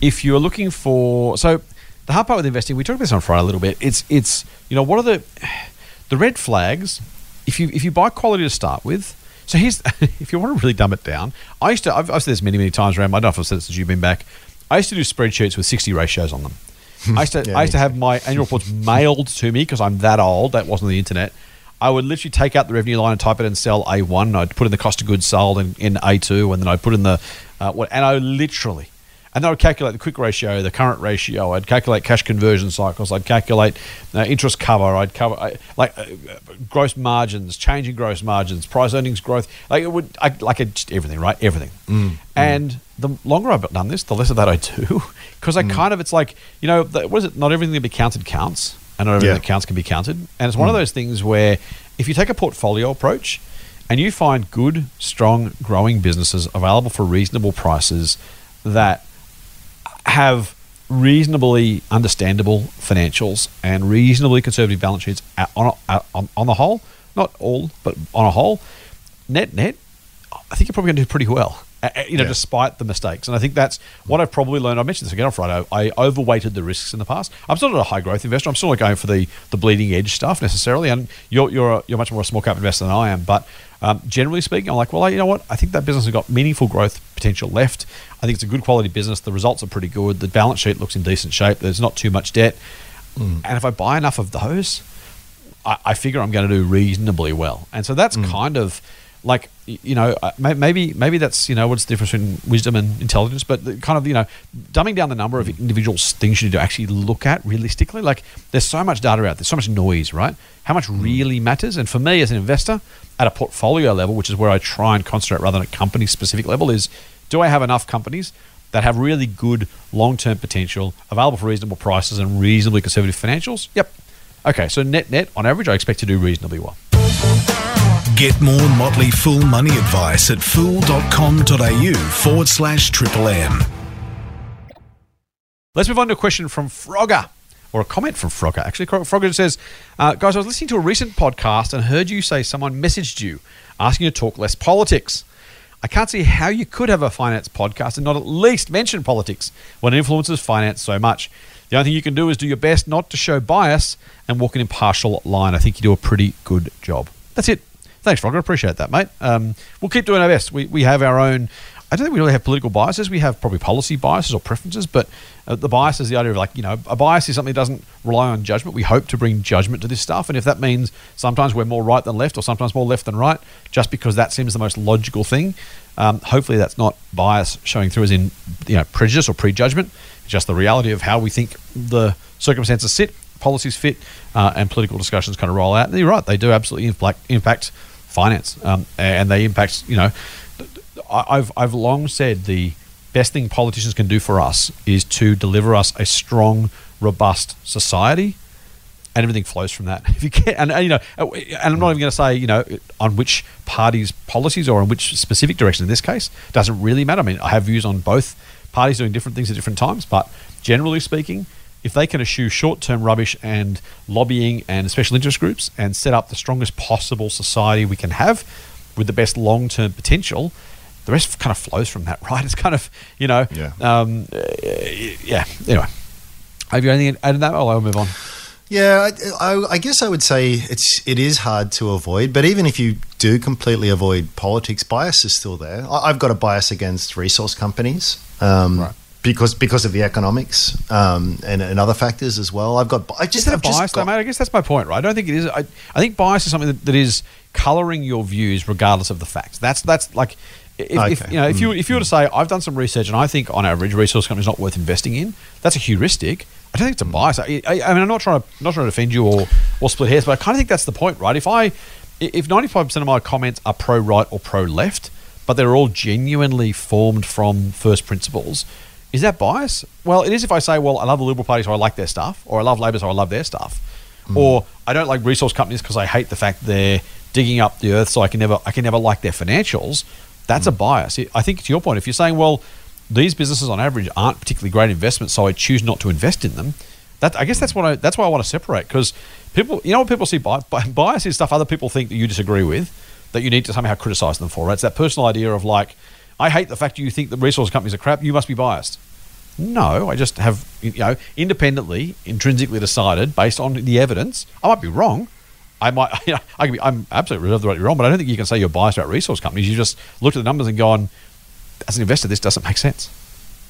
if you're looking for so the hard part with investing, we talked about this on Friday a little bit. It's it's you know what are the the red flags? If you if you buy quality to start with. So here's if you want to really dumb it down. I used to I've, I've said this many many times around. I don't know if I've said it since you've been back. I used to do spreadsheets with 60 ratios on them. I used to Yeah, I used to have my annual reports mailed to me because I'm that old. That wasn't the internet. I would literally take out the revenue line and type it in cell A1. I'd put in the cost of goods sold in, in A2, and then I'd put in the uh, what, and I literally, and then I would calculate the quick ratio, the current ratio. I'd calculate cash conversion cycles. I'd calculate uh, interest cover. I'd cover I, like uh, gross margins, changing gross margins, price earnings growth. Like it would, I, like it, just everything, right? Everything. And the longer I've done this, the less of that I do, because I kind of it's like you know the, what is it? Not everything that be counted counts and not everything Yeah. that counts can be counted. And it's one of hmm. those things where if you take a portfolio approach and you find good, strong, growing businesses available for reasonable prices that have reasonably understandable financials and reasonably conservative balance sheets on, on, on the whole, not all, but on a whole, net net, I think you're probably going to do pretty well. You know, Yeah. despite the mistakes, and I think that's what I've probably learned. I mentioned this again on Friday. I overweighted the risks in the past. I'm still not a high growth investor. I'm still not going for the, the bleeding edge stuff necessarily. And you're you're a, you're much more a small cap investor than I am. But um, generally speaking, I'm like, well, you know what? I think that business has got meaningful growth potential left. I think it's a good quality business. The results are pretty good. The balance sheet looks in decent shape. There's not too much debt. And if I buy enough of those, I, I figure I'm going to do reasonably well. And so that's kind of like you know uh, maybe maybe that's you know what's the difference between wisdom and intelligence, but the kind of you know dumbing down the number of individual things you need to actually look at realistically. Like there's so much data out there, so much noise, right? How much really matters? And for me as an investor at a portfolio level, which is where I try and concentrate rather than a company specific level, is do I have enough companies that have really good long term potential, available for reasonable prices, and reasonably conservative financials? Yep. Okay, so net net, on average, I expect to do reasonably well. Get more Motley Fool money advice at fool.com.au forward slash triple M. Let's move on to a question from Frogger, or a comment from Frogger. Actually, Frogger says, uh, Guys, I was listening to a recent podcast and heard you say someone messaged you asking you to talk less politics. I can't see how you could have a finance podcast and not at least mention politics when it influences finance so much. The only thing you can do is do your best not to show bias and walk an impartial line. I think you do a pretty good job. That's it. Thanks, Frogger. Appreciate that, mate. Um, we'll keep doing our best. We, we have our own. I don't think we really have political biases. We have probably policy biases or preferences, but uh, the bias is the idea of like, you know, a bias is something that doesn't rely on judgment. We hope to bring judgment to this stuff. And if that means sometimes we're more right than left or sometimes more left than right, just because that seems the most logical thing, Um, hopefully, that's not bias showing through as in you know prejudice or prejudgment. It's just the reality of how we think the circumstances sit, policies fit, uh, and political discussions kind of roll out. And you're right; they do absolutely impact, impact finance, um, and they impact. You know, I've I've long said the best thing politicians can do for us is to deliver us a strong, robust society and everything flows from that. If you can, and, and, you know, and I'm not even going to say you know on which party's policies or in which specific direction. In this case, doesn't really matter. I mean, I have views on both parties doing different things at different times, but generally speaking, if they can eschew short-term rubbish and lobbying and special interest groups and set up the strongest possible society we can have with the best long-term potential, the rest kind of flows from that, right? It's kind of you know, Yeah. um, yeah. Anyway, have you anything to add to that? I'll move on. Yeah, I, I, I guess I would say it's it is hard to avoid. But even if you do completely avoid politics, bias is still there. I, I've got a bias against resource companies um, Right. Because because of the economics um, and, and other factors as well. I've got I Is just that I've just bias, though, mate? I guess that's my point, right? I don't think it is. I, I think bias is something that, that is colouring your views regardless of the facts. That's that's like. If, if, Okay. Mm. you know, if you if you were to say I've done some research and I think on average resource companies not worth investing in, that's a heuristic. I don't think it's a bias. I, I, I mean, I'm not trying to not trying to defend you or or split hairs, but I kind of think that's the point, right? If I if 95 percent of my comments are pro right or pro left, but they're all genuinely formed from first principles, is that bias? Well, it is if I say, well, I love the Liberal Party, so I like their stuff, or I love Labor, so I love their stuff, hmm. or I don't like resource companies because I hate the fact they're digging up the earth, so I can never, I can never like their financials. That's a hmm. bias. I think to your point, if you're saying, well, these businesses on average aren't particularly great investments, so I choose not to invest in them. That I guess that's what I, that's why I want to separate because people, you know, what people see bias, bias is stuff other people think that you disagree with that you need to somehow criticize them for. Right? It's that personal idea of like, I hate the fact you think that resource companies are crap. You must be biased. No, I just have you know independently, intrinsically decided based on the evidence. I might be wrong. I might, you know, I be, I'm absolutely reserved the right to be wrong, but I don't think you can say you're biased about resource companies. You just looked at the numbers and gone, as an investor, this doesn't make sense.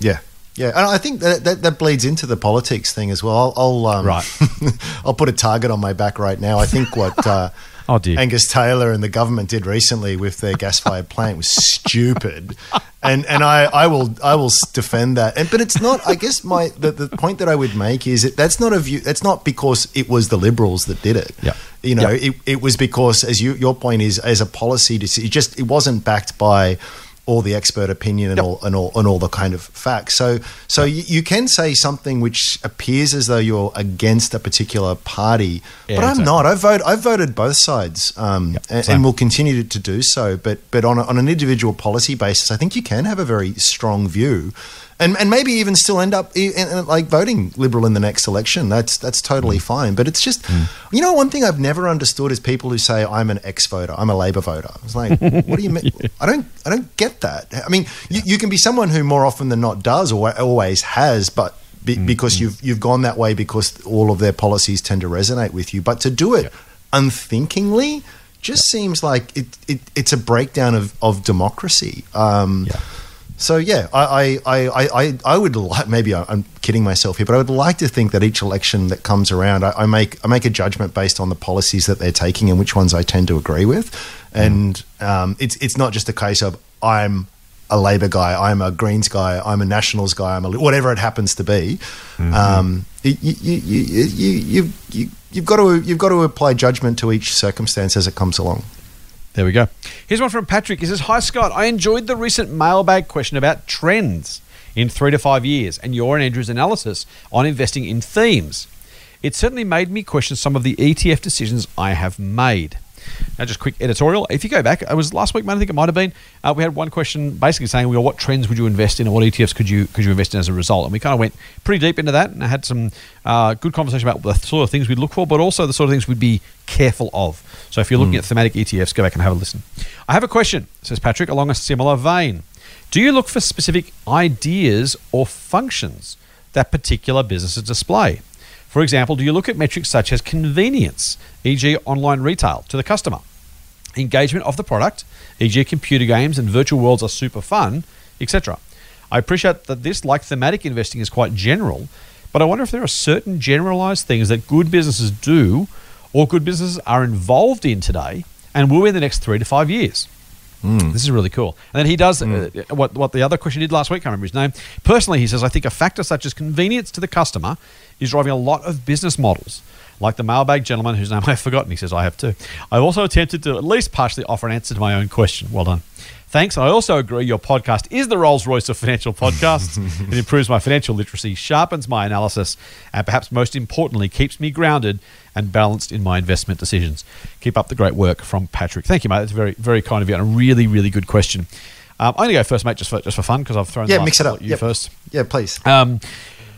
Yeah. Yeah, and I think that, that that bleeds into the politics thing as well. I'll, I'll um, Right. I'll put a target on my back right now. I think what uh, Oh, dear. Angus Taylor and the government did recently with their gas-fired plant was stupid, and and I, I will I will defend that. And, but it's not. I guess my the, the point that I would make is that that's not a view. That's not because it was the Liberals that did it. Yeah. You know, Yeah. it, it was because, as you, your point is, as a policy, to it just it wasn't backed by all the expert opinion and Yep. all and all and all the kind of facts. So so you, you can say something which appears as though you're against a particular party, Yeah, but I'm exactly. not. I've voted. I've voted both sides, um, and, same. and will continue to, to do so. But but on a, on an individual policy basis, I think you can have a very strong view. And, and maybe even still end up like voting liberal in the next election. That's that's totally mm. fine. But it's just, mm. you know, one thing I've never understood is people who say I'm an ex voter, I'm a Labor voter. It's like, what do you mean? I don't I don't get that. I mean, you, you can be someone who more often than not does or always has, but be, mm, because you've you've gone that way because all of their policies tend to resonate with you. But to do it unthinkingly just seems like it, it it's a breakdown of of democracy. Um, Yeah. So yeah, I I, I, I, I would like maybe I, am kidding myself here, but I would like to think that each election that comes around, I, I, make I make a judgment based on the policies that they're taking and which ones I tend to agree with, and mm. um, it's it's not just a case of I'm a Labor guy, I'm a Greens guy, I'm a Nationals guy, I'm a whatever it happens to be. Mm-hmm. Um, you, you, you, you, you, you, you've got to you've got to apply judgment to each circumstance as it comes along. There we go. Here's one from Patrick. He says, Hi, Scott. I enjoyed the recent mailbag question about trends in three to five years and your and Andrew's analysis on investing in themes. It certainly made me question some of the ETF decisions I have made. Now, just quick editorial. If you go back, it was last week, man. I think it might have been. Uh, we had one question basically saying, "Well, what trends would you invest in, and what ETFs could you could you invest in as a result?" And we kind of went pretty deep into that, and I had some uh, good conversation about the sort of things we'd look for, but also the sort of things we'd be careful of. So, if you're looking at thematic ETFs, go back and have a listen. I have a question, says Patrick, along a similar vein. Do you look for specific ideas or functions that particular businesses display? For example, do you look at metrics such as convenience, e.g., online retail to the customer, engagement of the product, e.g., computer games and virtual worlds are super fun, etc.? I appreciate that this, like thematic investing, is quite general, but I wonder if there are certain generalized things that good businesses do or good businesses are involved in today and will be in the next three to five years. This is really cool. And then he does uh, what what the other question did last week. I can't remember his name. Personally, he says I think a factor such as convenience to the customer is driving a lot of business models. Like the mailbag gentleman whose name I've forgotten. He says I have too. I've also attempted to at least partially offer an answer to my own question. Well done. Thanks. I also agree your podcast is the Rolls Royce of financial podcasts. it improves my financial literacy, sharpens my analysis, and perhaps most importantly, keeps me grounded and balanced in my investment decisions. Keep up the great work from Patrick. Thank you, mate. That's very, very kind of you and a really, really good question. Um, I'm going to go first, mate, just for, just for fun because I've thrown Yeah, the mix it up. You Yep. first. Yeah, please. Um,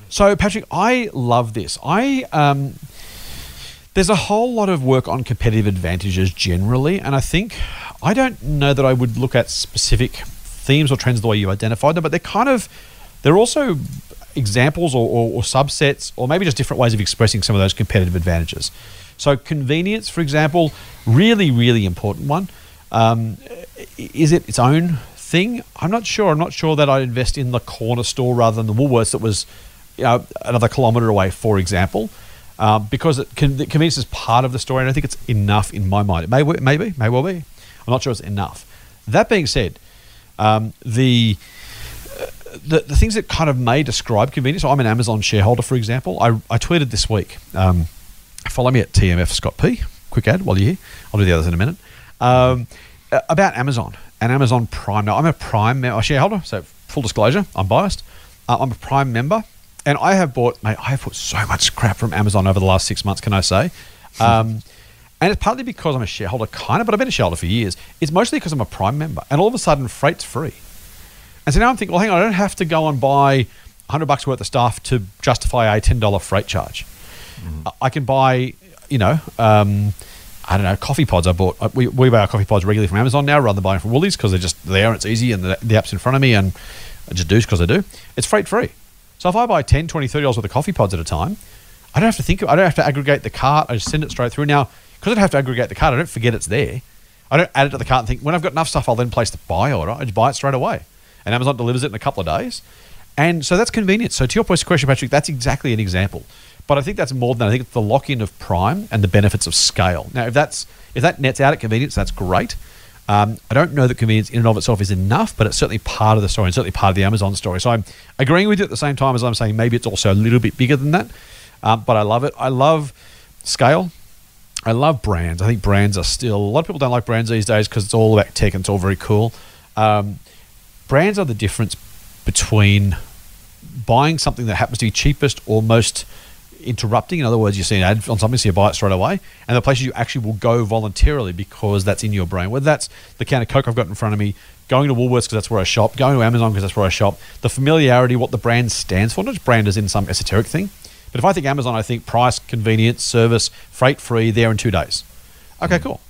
so, Patrick, I love this. I um, there's a whole lot of work on competitive advantages generally, and I think I don't know that I would look at specific themes or trends the way you identified them, but they're kind of they're also examples or, or, or subsets, or maybe just different ways of expressing some of those competitive advantages. So, convenience, for example, really, really important one. Um, is it its own thing? I'm not sure. I'm not sure that I'd invest in the corner store rather than the Woolworths that was know, another kilometre away, for example, um, because it the convenience is part of the story, and I think it's enough in my mind. It may, maybe, may well be. I'm not sure it's enough. That being said, um, the the, the things that kind of may describe convenience. I'm an Amazon shareholder, for example. I, I tweeted this week. Um, follow me at TMF Scott P. Quick ad while you're here. I'll do the others in a minute. Um, uh, about Amazon and Amazon Prime. Now, I'm a Prime shareholder, so full disclosure, I'm biased. Uh, I'm a Prime member, and I have bought, mate, I have bought so much crap from Amazon over the last six months, can I say? Um, and it's partly because I'm a shareholder, kind of, but I've been a shareholder for years. It's mostly because I'm a Prime member, and all of a sudden, freight's free. And so now I'm thinking, well, hang on, I don't have to go and buy 100 bucks worth of stuff to justify a $10 freight charge. I- I can buy, you know, um, I don't know, coffee pods. I bought, we, we buy our coffee pods regularly from Amazon now rather than buying from Woolies because they're just there and it's easy and the, the app's in front of me and I just do because I do. It's freight free. So if I buy 10, 20, 30 dollars worth of coffee pods at a time, I don't have to think, I don't have to aggregate the cart. I just send it straight through. Now, because I don't have to aggregate the cart, I don't forget it's there. I don't add it to the cart and think, when I've got enough stuff, I'll then place the buy order. I just buy it straight away. And Amazon delivers it in a couple of days. And so that's convenient. So to your question, Patrick, that's exactly an example. But I think that's more than that. I think it's the lock-in of Prime and the benefits of scale. Now, if that's if that nets out at convenience, that's great. Um, I don't know that convenience in and of itself is enough, but it's certainly part of the story and certainly part of the Amazon story. So I'm agreeing with you at the same time as I'm saying maybe it's also a little bit bigger than that. Um, but I love it. I love scale. I love brands. I think brands are still a lot of people don't like brands these days because it's all about tech and it's all very cool. Um, brands are the difference between buying something that happens to be cheapest or most interrupting. In other words, you see an ad on something, so you buy it straight away, and the places you actually will go voluntarily because that's in your brain. Whether that's the can of Coke I've got in front of me, going to Woolworths because that's where I shop, going to Amazon because that's where I shop, the familiarity, what the brand stands for, not just brand as in some esoteric thing. But if I think Amazon, I think price, convenience, service, freight free, there in two days. Okay, hmm. cool.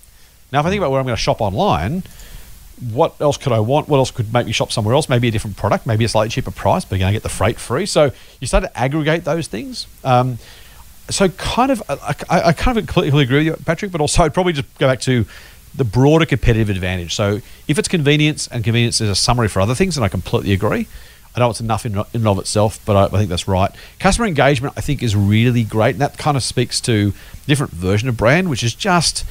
Now, if I think about where I'm going to shop online, what else could I want? What else could make me shop somewhere else? Maybe a different product, maybe a slightly cheaper price, but you're going to get the freight free. So you start to aggregate those things. Um, so kind of, I, I, kind of completely agree with you, Patrick, but also I'd probably just go back to the broader competitive advantage. So if it's convenience and convenience is a summary for other things, and I completely agree. I know it's enough in, in and of itself, but I, I think that's right. Customer engagement, I think, is really great, and that kind of speaks to different version of brand, which is just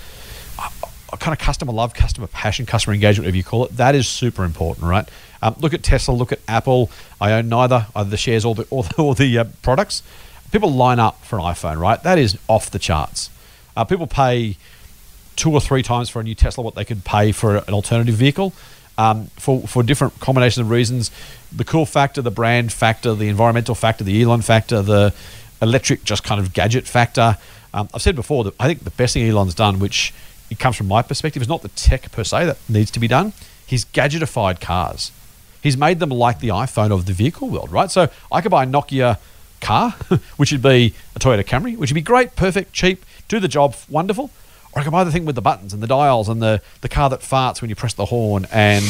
kind of customer love, customer passion, customer engagement, whatever you call it. That is super important, right? Um, look at Tesla, look at Apple. I own neither, either the shares or the or the, or the uh, products. People line up for an iPhone, right? That is off the charts. Uh, people pay two or three times for a new Tesla what they could pay for an alternative vehicle. Um, for, for different combinations of reasons, the cool factor, the brand factor, the environmental factor, the Elon factor, the electric just kind of gadget factor. Um, I've said before that I think the best thing Elon's done, which it comes from my perspective, is not the tech per se that needs to be done. He's gadgetified cars. He's made them like the iPhone of the vehicle world, right? So I could buy a Nokia car, which would be a Toyota Camry, which would be great, perfect, cheap, do the job, wonderful. Or I could buy the thing with the buttons and the dials and the, the car that farts when you press the horn. And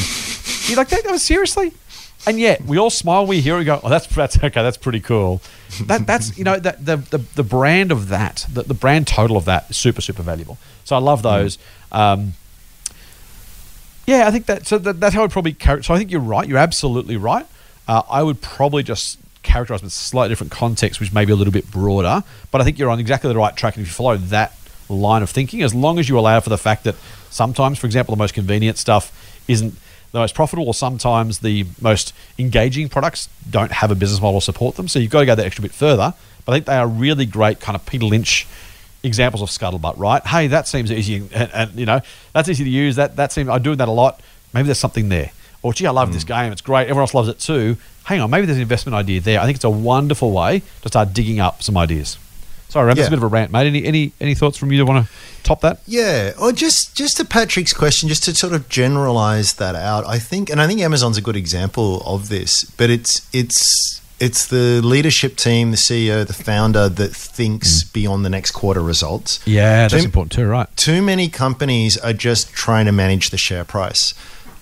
you're like, that, seriously? And yet we all smile, we hear we go, oh, that's, that's okay, that's pretty cool. That, that's, you know, that, the, the, the brand of that, the, the brand total of that is super, super valuable. So I love those. Um, yeah, I think that so that, that's how I'd probably characterize. So I think you're right. You're absolutely right. Uh, I would probably just characterize with a slightly different context, which may be a little bit broader. But I think you're on exactly the right track. And if you follow that line of thinking, as long as you allow for the fact that sometimes, for example, the most convenient stuff isn't the most profitable, or sometimes the most engaging products don't have a business model to support them. So you've got to go that extra bit further. But I think they are really great kind of Peter Lynch examples of scuttlebutt, right? Hey, that seems easy, and, and you know that's easy to use. That that seems I'm doing that a lot. Maybe there's something there. Or gee, I love this hmm. game. It's great. Everyone else loves it too. Hang on, maybe there's an investment idea there. I think it's a wonderful way to start digging up some ideas. Sorry, Ram, that's Yeah. a bit of a rant, mate. Any any any thoughts from you that want to top that? Yeah, or just just to Patrick's question, just to sort of generalize that out. I think, and I think Amazon's a good example of this. But it's it's it's the leadership team, the CEO, the founder that thinks beyond the next quarter results. Yeah, that's Too- important too, right? Too many companies are just trying to manage the share price.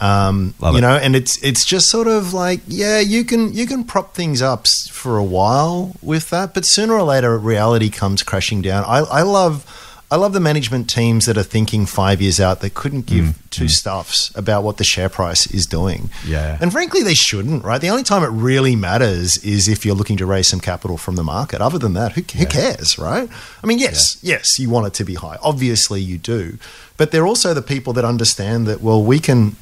Um, Love you it. know, and it's it's just sort of like, yeah, you can you can prop things up for a while with that, but sooner or later, reality comes crashing down. I, I love. I love the management teams that are thinking five years out that couldn't give mm, two mm. stuffs about what the share price is doing. Yeah. And frankly, they shouldn't, right? The only time it really matters is if you're looking to raise some capital from the market. Other than that, who, who cares, right? I mean, yes, yes, you want it to be high. Obviously, you do. But they're also the people that understand that, well, we can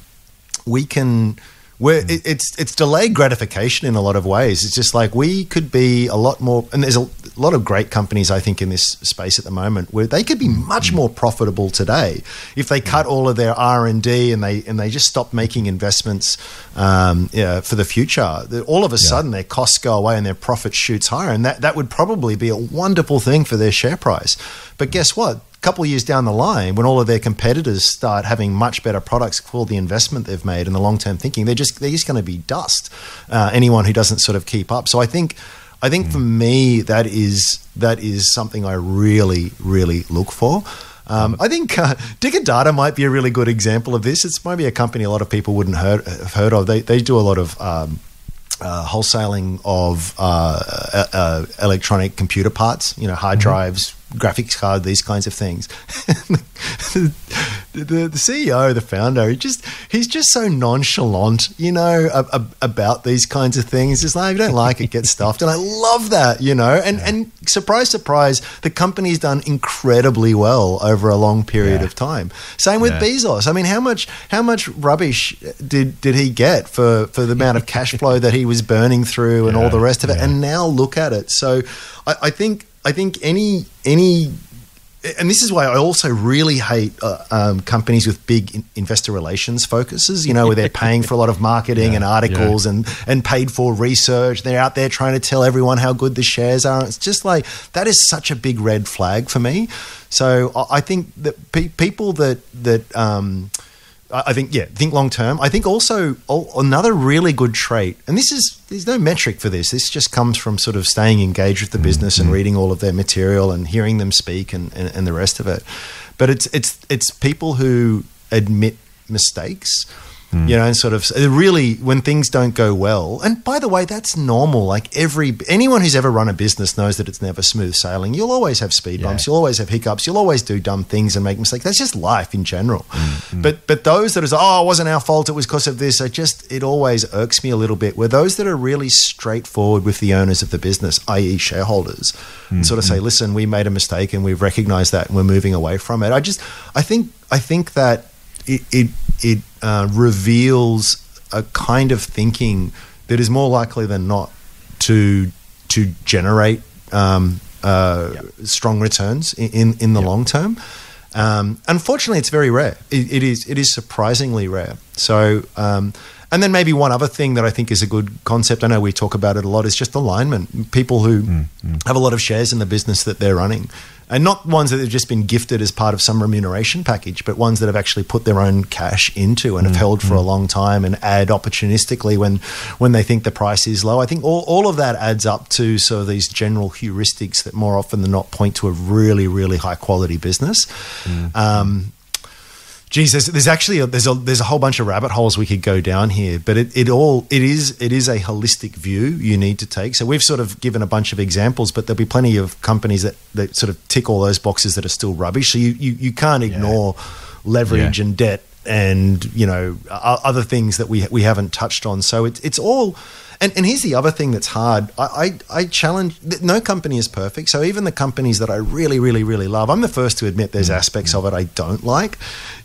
we can we're, mm. it, it's it's delayed gratification in a lot of ways. It's just like we could be a lot more, and there's a lot of great companies I think in this space at the moment where they could be mm. much mm. more profitable today if they cut all of their R and D and they and they just stop making investments um, yeah, for the future. All of a sudden, their costs go away and their profit shoots higher, and that that would probably be a wonderful thing for their share price. But guess what? Couple of years down the line, when all of their competitors start having much better products for the investment they've made and the long term thinking, they're just they're just going to be dust. Uh, anyone who doesn't sort of keep up. So I think I think for me that is that is something I really really look for. Um, I think uh, Dicker Data might be a really good example of this. It's maybe a company a lot of people wouldn't heard, have heard of. They, they do a lot of um, uh, wholesaling of uh, uh, uh, electronic computer parts, you know, hard drives, graphics card, these kinds of things. the, the, the CEO, the founder, he just he's just so nonchalant, you know, about these kinds of things. Just like, if you don't like it, get stuffed. And I love that, you know. And and surprise, surprise, the company's done incredibly well over a long period Yeah. of time. Same with Yeah. Bezos. I mean, how much how much rubbish did did he get for for the amount of cash flow that he was burning through and all the rest of it? yeah. And now look at it. So I, I think I think any any and this is why I also really hate uh, um, companies with big in- investor relations focuses. You know, where they're paying for a lot of marketing Yeah, and articles and and paid for research. They're out there trying to tell everyone how good the shares are. It's just like that is such a big red flag for me. So I I think that pe- people that that um, I think yeah, think long term. I think also oh, another really good trait, and this is there's no metric for this. This just comes from sort of staying engaged with the mm-hmm. business and mm-hmm. reading all of their material and hearing them speak and, and, and the rest of it. But it's it's it's people who admit mistakes. Mm. You know, and sort of uh, really when things don't go well. And by the way, that's normal. Like every anyone who's ever run a business knows that it's never smooth sailing. You'll always have speed Yeah. bumps. You'll always have hiccups. You'll always do dumb things and make mistakes. That's just life in general. Mm, mm. But but those that is oh it wasn't our fault. It was because of this. I just it always irks me a little bit. Where those that are really straightforward with the owners of the business, i.e. shareholders, and sort of say, listen, we made a mistake and we've recognized that and we're moving away from it. I just I think I think that it it, it uh, reveals a kind of thinking that is more likely than not to to generate um, uh, strong returns in in, in the long term. Um, unfortunately, it's very rare. It, it is it is surprisingly rare. So. Um, and then maybe one other thing that I think is a good concept. I know we talk about it a lot. Is just alignment. People who have a lot of shares in the business that they're running, and not ones that have just been gifted as part of some remuneration package, but ones that have actually put their own cash into and have mm, held for a mm. long time and add opportunistically when when they think the price is low. I think all, all of that adds up to sort of these general heuristics that more often than not point to a really really high quality business. Mm. Um, Geez, there's, there's actually a, there's a there's a whole bunch of rabbit holes we could go down here, but it, it all it is it is a holistic view you need to take. So we've sort of given a bunch of examples, but there'll be plenty of companies that, that sort of tick all those boxes that are still rubbish. So you you, you can't ignore leverage Yeah. and debt and you know other things that we we haven't touched on. So it's it's all. And, and here's the other thing that's hard. I, I, I challenge. No company is perfect. So even the companies that I really, really, really love, I'm the first to admit there's aspects of it I don't like.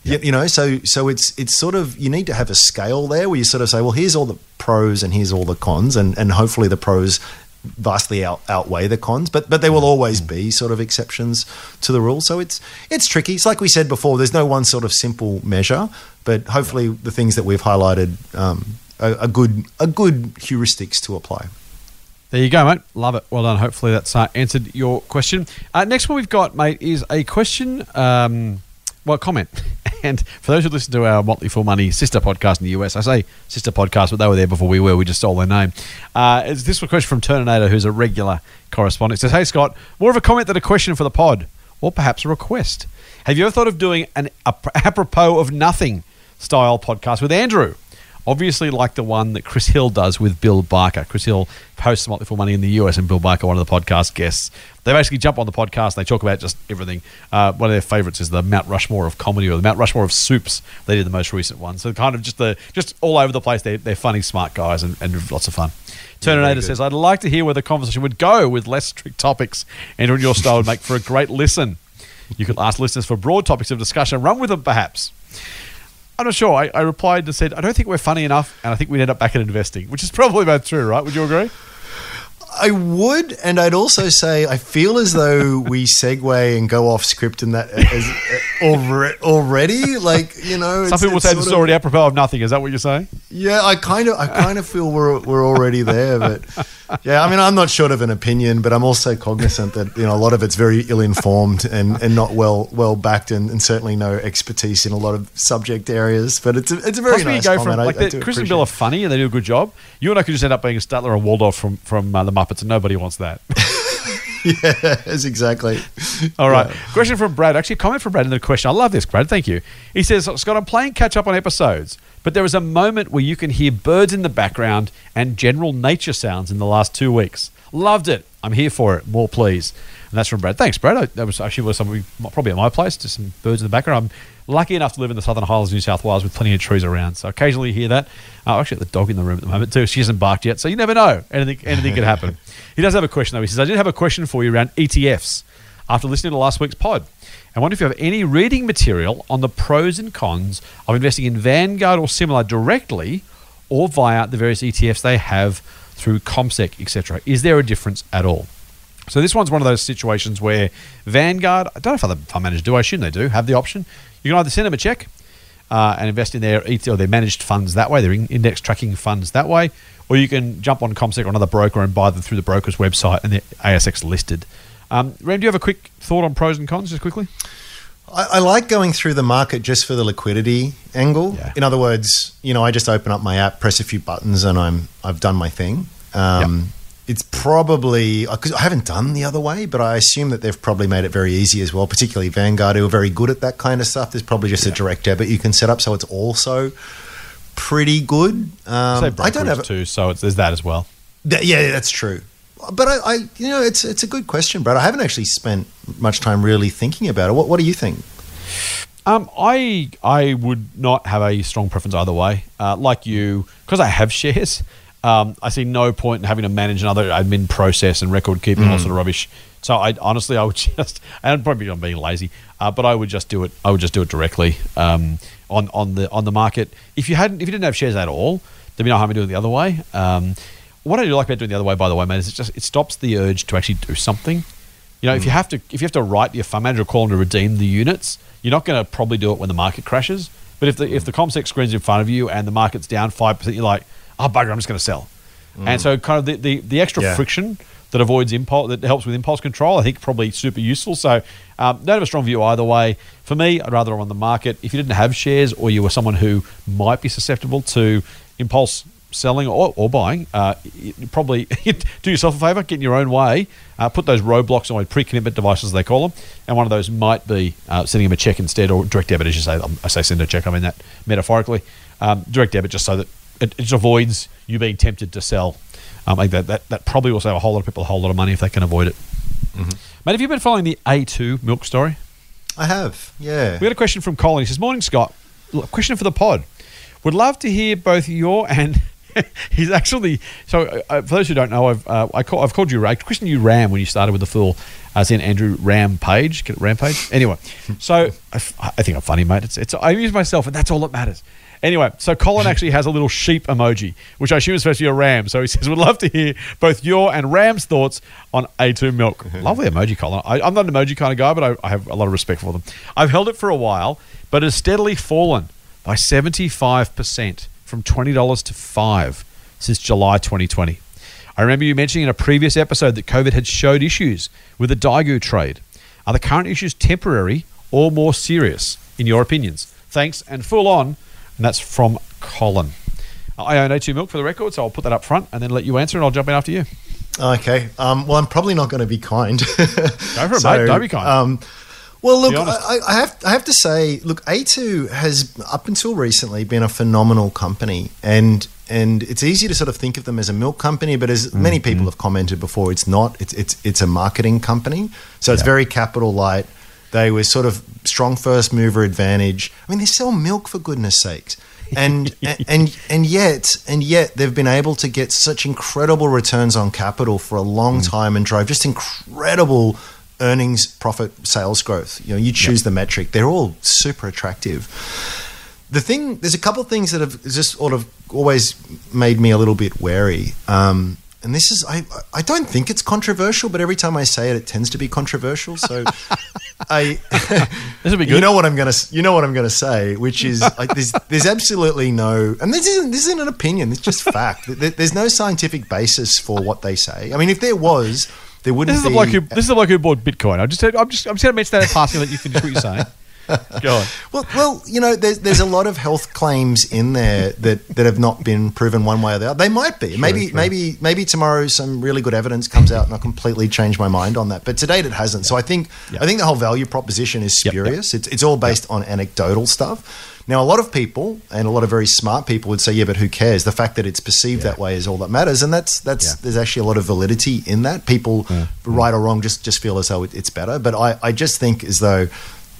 You, you know, so so it's it's sort of you need to have a scale there where you sort of say, well, here's all the pros and here's all the cons, and and hopefully the pros vastly out, outweigh the cons, but but there will always be sort of exceptions to the rule. So it's it's tricky. It's like we said before. There's no one sort of simple measure, but hopefully the things that we've highlighted um, are, are good are good heuristics to apply. There you go, mate. Love it. Well done. Hopefully that's uh, answered your question. Uh, next one we've got, mate, is a question. Um, well, comment. And for those who listen to our Motley Fool Money sister podcast in the US, I say sister podcast, but they were there before we were. We just stole their name. Uh, is this a question from Terminator, who's a regular correspondent? It says, Hey, Scott, more of a comment than a question for the pod, or perhaps a request. Have you ever thought of doing an apropos of nothing style podcast with Andrew? Obviously, like the one that Chris Hill does with Bill Barker. Chris Hill hosts Motley Fool Money in the US, and Bill Barker, one of the podcast guests. They basically jump on the podcast. And They talk about just everything. Uh, one of their favorites is the Mount Rushmore of comedy, or the Mount Rushmore of soups. They did the most recent one. So kind of just the just all over the place. They're, they're funny, smart guys, and, and lots of fun. Terminator says, "I'd like to hear where the conversation would go with less strict topics. And your style would make for a great listen. You could ask listeners for broad topics of discussion. Run with them, perhaps." I'm not sure. I, I replied and said, I don't think we're funny enough, and I think we'd end up back in investing, which is probably about true, right? Would you agree? I would, and I'd also say I feel as though we segue and go off script in that as, already, already. Like you know, some people say this is already apropos of nothing. Is that what you're saying? Yeah, I kind of, I kind of feel we're we're already there. But yeah, I mean, I'm not short of an opinion, but I'm also cognizant that you know a lot of it's very ill informed and, and not well well backed, and, and certainly no expertise in a lot of subject areas. But it's a, it's a very Possibly nice go comment. from like I, I Chris and Bill are funny and they do a good job. You and I could just end up being a Statler and Waldorf from from uh, the Muppets, and nobody wants that. yes, exactly. All right. Yeah. Question from Brad. Actually, a comment from Brad in the question. I love this, Brad. Thank you. He says, Scott, I'm playing catch up on episodes, but there is a moment where you can hear birds in the background and general nature sounds in the last two weeks. Loved it. I'm here for it. More, please. And that's from Brad. Thanks, Brad. I, that was actually was something probably at my place, just some birds in the background. I'm lucky enough to live in the Southern Highlands of New South Wales with plenty of trees around, so occasionally you hear that. Oh, actually, the dog in the room at the moment too. She hasn't barked yet, so you never know. Anything, anything could happen. He does have a question though. He says, "I did have a question for you around ETFs after listening to last week's pod. I wonder if you have any reading material on the pros and cons of investing in Vanguard or similar directly, or via the various ETFs they have through CommSec, etc. Is there a difference at all?" So this one's one of those situations where Vanguard, I don't know if other fund managers do, I assume they do, have the option. You can either send them a check uh, and invest in their ET or their managed funds that way, their index tracking funds that way, or you can jump on CommSec or another broker and buy them through the broker's website and they're ASX listed. Um, Ram, do you have a quick thought on pros and cons, just quickly? I, I like going through the market just for the liquidity angle. Yeah. In other words, you know, I just open up my app, press a few buttons, and I'm I've done my thing. Um, It's probably because I haven't done the other way, but I assume that they've probably made it very easy as well. Particularly Vanguard, who are very good at that kind of stuff. There's probably just a direct debit you can set up, so it's also pretty good. Um, I don't have too, so it's, there's that as well. Th- yeah, that's true. But I, I, you know, it's it's a good question, Brad. I haven't actually spent much time really thinking about it. What What do you think? Um, I I would not have a strong preference either way. Uh, like you, because I have shares, um, I see no point in having to manage another admin process and record keeping and all sort of rubbish. So I honestly, I would just, and probably I'm being lazy, uh, but I would just do it. I would just do it directly um, on on the on the market. If you hadn't, if you didn't have shares at all, there'd be no harm in doing it the other way. Um, what I do like about doing the other way, by the way, mate, is it just it stops the urge to actually do something. You know, if you have to, if you have to write your fund manager or call them to redeem the units, you're not going to probably do it when the market crashes. But if the if the CommSec screen's in front of you and the market's down five percent, you're like, oh bugger, I'm just going to sell. And so, kind of the the, the extra Yeah. friction that avoids impulse, that helps with impulse control, I think probably super useful. So, um, don't have a strong view either way. For me, I'd rather on the market. If you didn't have shares or you were someone who might be susceptible to impulse selling or, or buying, uh, probably do yourself a favor, get in your own way, uh, put those roadblocks on pre-commitment devices, they call them, and one of those might be uh, sending them a check instead or direct debit, as you say. Um, I say send a check, I mean that metaphorically. Um, direct debit just so that it, it just avoids you being tempted to sell. Um, I think that, that, that probably will save a whole lot of people a whole lot of money if they can avoid it. Mate, have you been following the A2 milk story? I have, yeah. We got a question from Colin. He says, Morning, Scott. Look, Question for the pod. Would love to hear both your and he's actually so. Uh, for those who don't know, I've uh, I call, I've called you I christened you Ram when you started with the Fool, as in Andrew Rampage. Get it, Rampage. Anyway, so I, f- I think I'm funny, mate. It's it's I amuse myself, and that's all that matters. Anyway, so Colin actually has a little sheep emoji, which I assume is supposed to be a ram. So he says, "Would love to hear both your and Ram's thoughts on A2 milk." Lovely emoji, Colin. I, I'm not an emoji kind of guy, but I, I have a lot of respect for them. I've held it for a while, but has steadily fallen by 75% from $20 to 5 since July 2020. I remember you mentioning in a previous episode that COVID had showed issues with the Daigou trade. Are the current issues temporary or more serious, in your opinions? Thanks and full on. And that's from Colin. I own A2 Milk for the record, so I'll put that up front and then let you answer, and I'll jump in after you. Okay. Um, well, I'm probably not going to be kind. Go for it, mate. Don't be kind. Um, well, look, I, I have I have to say, look, A2 has up until recently been a phenomenal company, and and it's easy to sort of think of them as a milk company, but as Mm-hmm. many people have commented before, it's not. It's it's it's a marketing company, so it's Yeah. very capital light. They were sort of strong first mover advantage. I mean, they sell milk for goodness sakes. And, and and and yet and yet they've been able to get such incredible returns on capital for a long Mm. time and drive just incredible earnings, profit, sales growth. You know, you choose the metric; they're all super attractive. The thing, there's a couple of things that have just sort of always made me a little bit wary. Um, and this is, I, I don't think it's controversial, but every time I say it, it tends to be controversial. So, I, This will be you know what I'm gonna, you know what I'm gonna say, which is like, there's, there's absolutely no, and this isn't, this isn't an opinion. It's just fact. There- There's no scientific basis for what they say. I mean, if there was, there wouldn't This is the be. bloke who this is the bloke who bought Bitcoin. I just I'm just I'm just going to mention that in passing. Let you finish what you're saying. Go on. Well, well, you know, there's there's a lot of health claims in there that, that have not been proven one way or the other. They might be. maybe true. maybe maybe tomorrow some really good evidence comes out and I'll completely change my mind on that. But to date, it hasn't. So I think Yeah. I think the whole value proposition is Yep, yep. spurious. It's it's all based on anecdotal stuff. Now, a lot of people and a lot of very smart people would say, "Yeah, but who cares? The fact that it's perceived that way is all that matters." And that's that's Yeah. there's actually a lot of validity in that. People, right or wrong, just just feel as though it, it's better. But I, I just think as though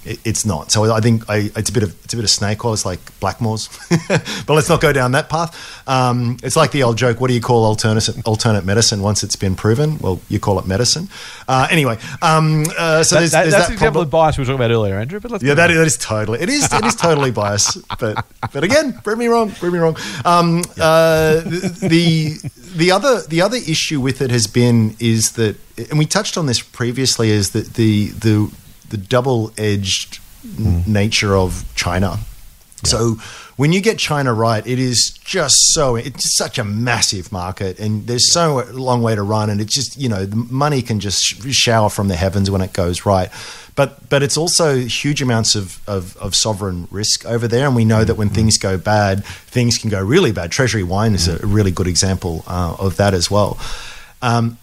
it, it's not. So I think I, it's a bit of it's a bit of snake oil. It's like Blackmore's, but let's not go down that path. Um, it's like the old joke: What do you call alternate alternate medicine once it's been proven? Well, you call it medicine. Uh, anyway, um, uh, so That- there's, that- there's that's that example of bias we were talking about earlier, Andrew. But let's Yeah, that, that is totally. It is. It is totally biased. But but again, prove me wrong. Prove me wrong. Um, uh, the the other the other issue with it has been is that, and we touched on this previously, is that the the the double edged nature of China. So when you get China right, it is just so it's such a massive market, and there's so long way to run, and it's just you know the money can just shower from the heavens when it goes right. But but it's also huge amounts of, of, of sovereign risk over there, and we know that when things go bad, things can go really bad. Treasury wine is a really good example uh, of that as well. Um,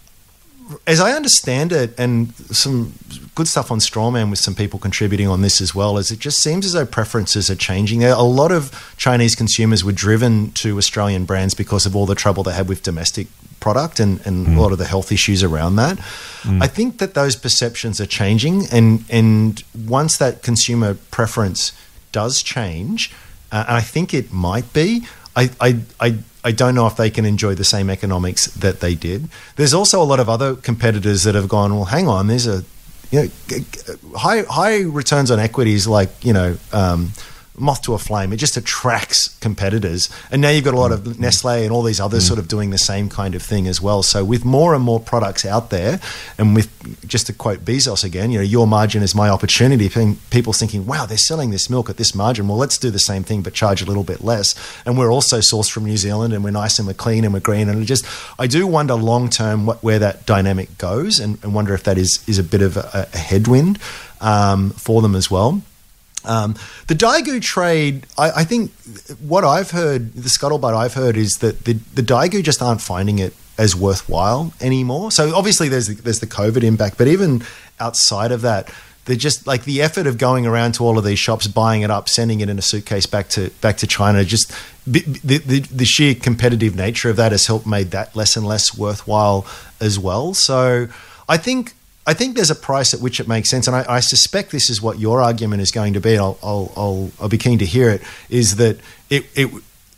as I understand it, and some good stuff on Strawman with some people contributing on this as well, is it just seems as though preferences are changing. There, a lot of Chinese consumers were driven to Australian brands because of all the trouble they had with domestic product and, and a lot of the health issues around that. I think that those perceptions are changing, and and once that consumer preference does change, uh, and I think it might be. I, I, I, I don't know if they can enjoy the same economics that they did. There's also a lot of other competitors that have gone, well, hang on, there's a you know, high high returns on equities like you know um, moth to a flame. It just attracts competitors, and now you've got a lot of Nestle and all these others sort of doing the same kind of thing as well. So with more and more products out there, and with just to quote Bezos again, you know, your margin is my opportunity. People thinking, wow, they're selling this milk at this margin. Well, let's do the same thing but charge a little bit less. And we're also sourced from New Zealand, and we're nice and we're clean and we're green. And it just, I do wonder long term what, where that dynamic goes, and, and wonder if that is is a bit of a, a headwind um, for them as well. Um, the Daigou trade, I, I think what I've heard, the scuttlebutt I've heard is that the, the Daigou just aren't finding it as worthwhile anymore. So obviously there's the, there's the COVID impact, but even outside of that, they're just like the effort of going around to all of these shops, buying it up, sending it in a suitcase back to back to China. Just the, the, the, the sheer competitive nature of that has helped made that less and less worthwhile as well. So I think I think there's a price at which it makes sense, and I, I suspect this is what your argument is going to be. I'll, I'll, I'll, I'll be keen to hear it. Is that it? it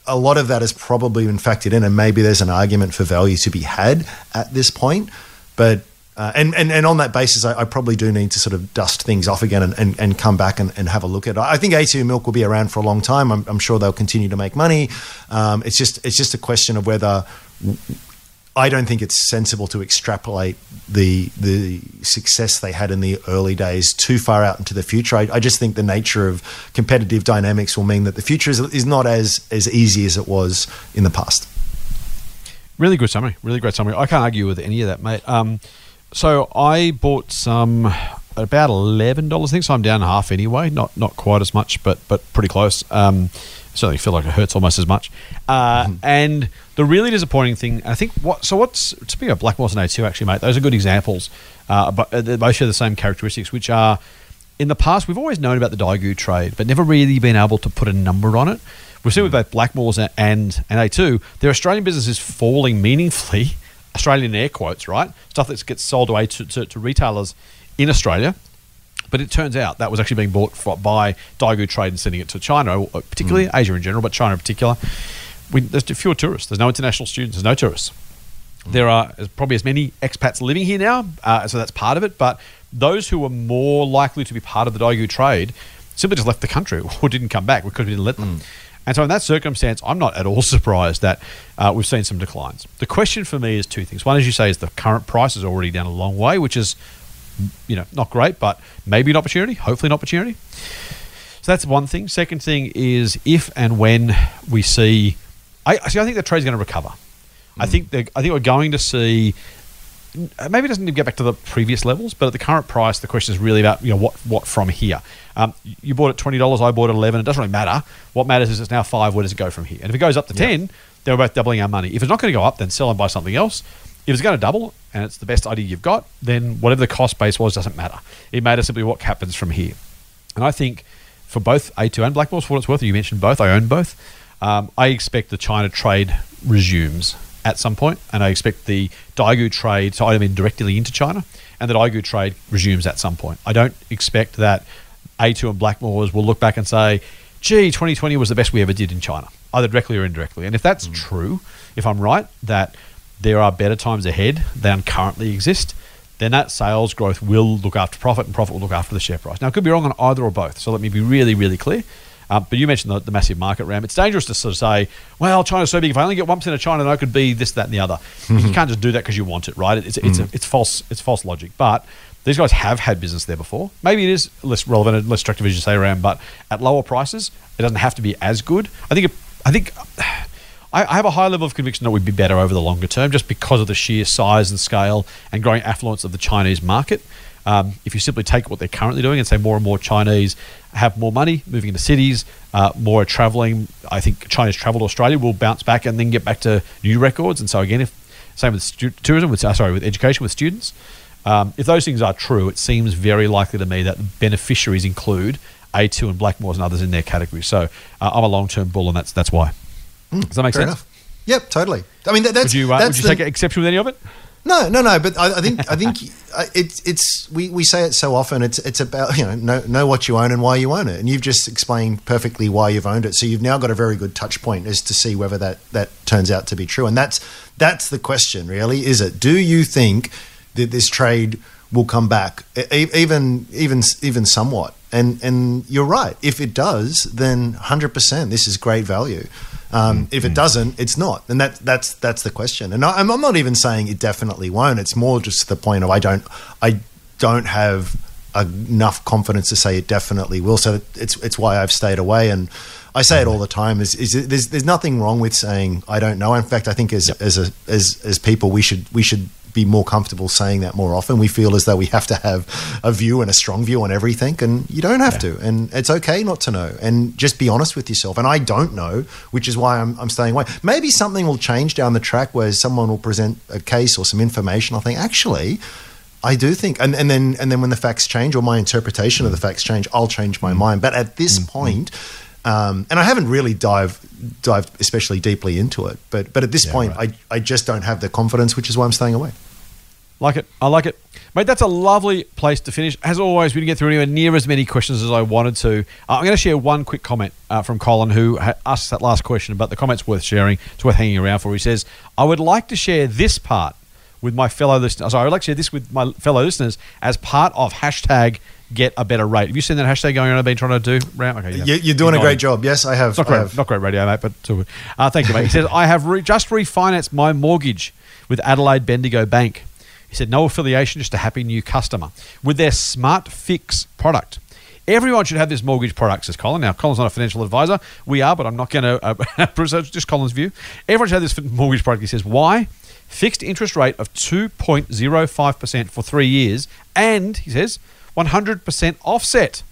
a lot of that has probably been factored in, and maybe there's an argument for value to be had at this point. But uh, and, and and on that basis, I, I, probably do need to sort of dust things off again and, and, and come back and, and have a look at it. I think A2 Milk will be around for a long time. I'm, I'm sure they'll continue to make money. Um, it's just it's just a question of whether I don't think it's sensible to extrapolate the the success they had in the early days too far out into the future. I, I just think the nature of competitive dynamics will mean that the future is, is not as as easy as it was in the past. Really good summary. Really great summary. I can't argue with any of that, mate. Um, so I bought some about eleven dollars. I think so. I'm down half anyway. Not not quite as much, but but pretty close. Um, certainly feel like it hurts almost as much. Uh, mm-hmm. And the really disappointing thing, I think, what so what's speaking of Blackmores and A2 actually, mate. Those are good examples. Uh, but uh, they both share the same characteristics, which are in the past we've always known about the Daigou trade, but never really been able to put a number on it. We've seen with mm. both Blackmores and and, and A2, their Australian business is falling meaningfully Australian air quotes, right? Stuff that gets sold away to, to, to retailers in Australia. But it turns out that was actually being bought for, by Daigou Trade and sending it to China, particularly mm. Asia in general, but China in particular. We, there's fewer tourists. There's no international students. There's no tourists. Mm. There are probably as many expats living here now, uh, so that's part of it. But those who were more likely to be part of the Daigou trade simply just left the country or didn't come back because we didn't let them. Mm. And so, in that circumstance, I'm not at all surprised that uh, we've seen some declines. The question for me is two things. One, as you say, is the current price is already down a long way, which is, you know, not great, but maybe an opportunity. Hopefully, an opportunity. So that's one thing. Second thing is if and when we see, I see. I think the trade's going to recover. Mm. I think I think we're going to see maybe it doesn't even get back to the previous levels, but at the current price, the question is really about you know what what from here. Um, you bought at twenty dollars, I bought at eleven. It doesn't really matter. What matters is it's now five. Where does it go from here? And if it goes up to ten, yeah. then we're both doubling our money. If it's not going to go up, then sell and buy something else. If it's going to double and it's the best idea you've got, then whatever the cost base was doesn't matter. It matters simply what happens from here. And I think for both A2 and Blackmores, for what it's worth, you mentioned both. I own both. Um, I expect the China trade resumes at some point, and I expect the Daigou trade to item in directly into China, and the Daigou trade resumes at some point. I don't expect that A2 and Blackmores will look back and say, gee, 2020 was the best we ever did in China, either directly or indirectly. And if that's mm. true, if I'm right, that there are better times ahead than currently exist, then that sales growth will look after profit and profit will look after the share price. Now, I could be wrong on either or both. So let me be really, really clear. Um, but you mentioned the, the, massive market ramp. It's dangerous to sort of say, well, China's so big. If I only get one percent of China, then I could be this, that, and the other. Mm-hmm. You can't just do that because you want it, right? It's it's, mm-hmm. a, it's false. It's false logic. But these guys have had business there before. Maybe it is less relevant and less attractive as you say around, but at lower prices, it doesn't have to be as good. I think. It, I think. I, have a high level of conviction that we'd be better over the longer term, just because of the sheer size and scale and growing affluence of the Chinese market. Um, if you simply take what they're currently doing and say more and more Chinese have more money, moving into cities, uh, more traveling, I think China's travel to Australia will bounce back and then get back to new records. And so again, if same with stu- tourism, with uh, sorry, with education, with students, um, if those things are true, it seems very likely to me that the beneficiaries include A2 and Blackmores and others in their category. So uh, I'm a long term bull, and that's that's why. Mm, Does that make sense? Enough. Yep, totally. I mean, that, that's. Would you, uh, that's would you the, take exception with any of it? No, no, no. But I, I think I think it's it's we, we say it so often. It's it's about you know know know what you own and why you own it, and you've just explained perfectly why you've owned it. So you've now got a very good touch point as to see whether that that turns out to be true. And that's that's the question, really. Is it? Do you think that this trade will come back, even even even somewhat? And and you're right. If it does, then hundred percent, this is great value. Um, mm-hmm. If it doesn't, it's not, and that that's that's the question. And I, am not even saying it definitely won't. It's more just the point of I don't I don't have enough confidence to say it definitely will. So it's it's why I've stayed away. And I say it all the time. Is, is there's there's nothing wrong with saying I don't know. In fact, I think as yep. as a, as as people we should we should be more comfortable saying that more often. We feel as though we have to have a view and a strong view on everything, and you don't have yeah. to. And it's okay not to know. And just be honest with yourself. And I don't know, which is why I'm, I'm staying away. Maybe something will change down the track where someone will present a case or some information. I'll think, actually, I do think, and, and then and then when the facts change or my interpretation mm. of the facts change, I'll change my mm. mind. But at this mm. point, um, and I haven't really dived dived especially deeply into it. But but at this yeah, point, right. I I just don't have the confidence, which is why I'm staying away. Like it. I like it. Mate, that's a lovely place to finish. As always, we didn't get through anywhere near as many questions as I wanted to. Uh, I'm going to share one quick comment uh, from Colin, who ha- asked that last question, but the comment's worth sharing. It's worth hanging around for. He says, I would like to share this part with my fellow listeners. Sorry, I would like to share this with my fellow listeners as part of hashtag get a better rate. Have you seen that hashtag going around I've been trying to do? Okay, You- You're doing a You're great nodding. job. Yes, I have. It's not great, have. not great radio, mate, but too, uh, thank you, mate. He says, I have re- just refinanced my mortgage with Adelaide Bendigo Bank. He said, no affiliation, just a happy new customer with their Smart Fix product. Everyone should have this mortgage product, says Colin. Now, Colin's not a financial advisor. We are, but I'm not going to, uh, just Colin's view. Everyone should have this mortgage product. He says, why? Fixed interest rate of 2.05% for three years. And, he says, 100% offset.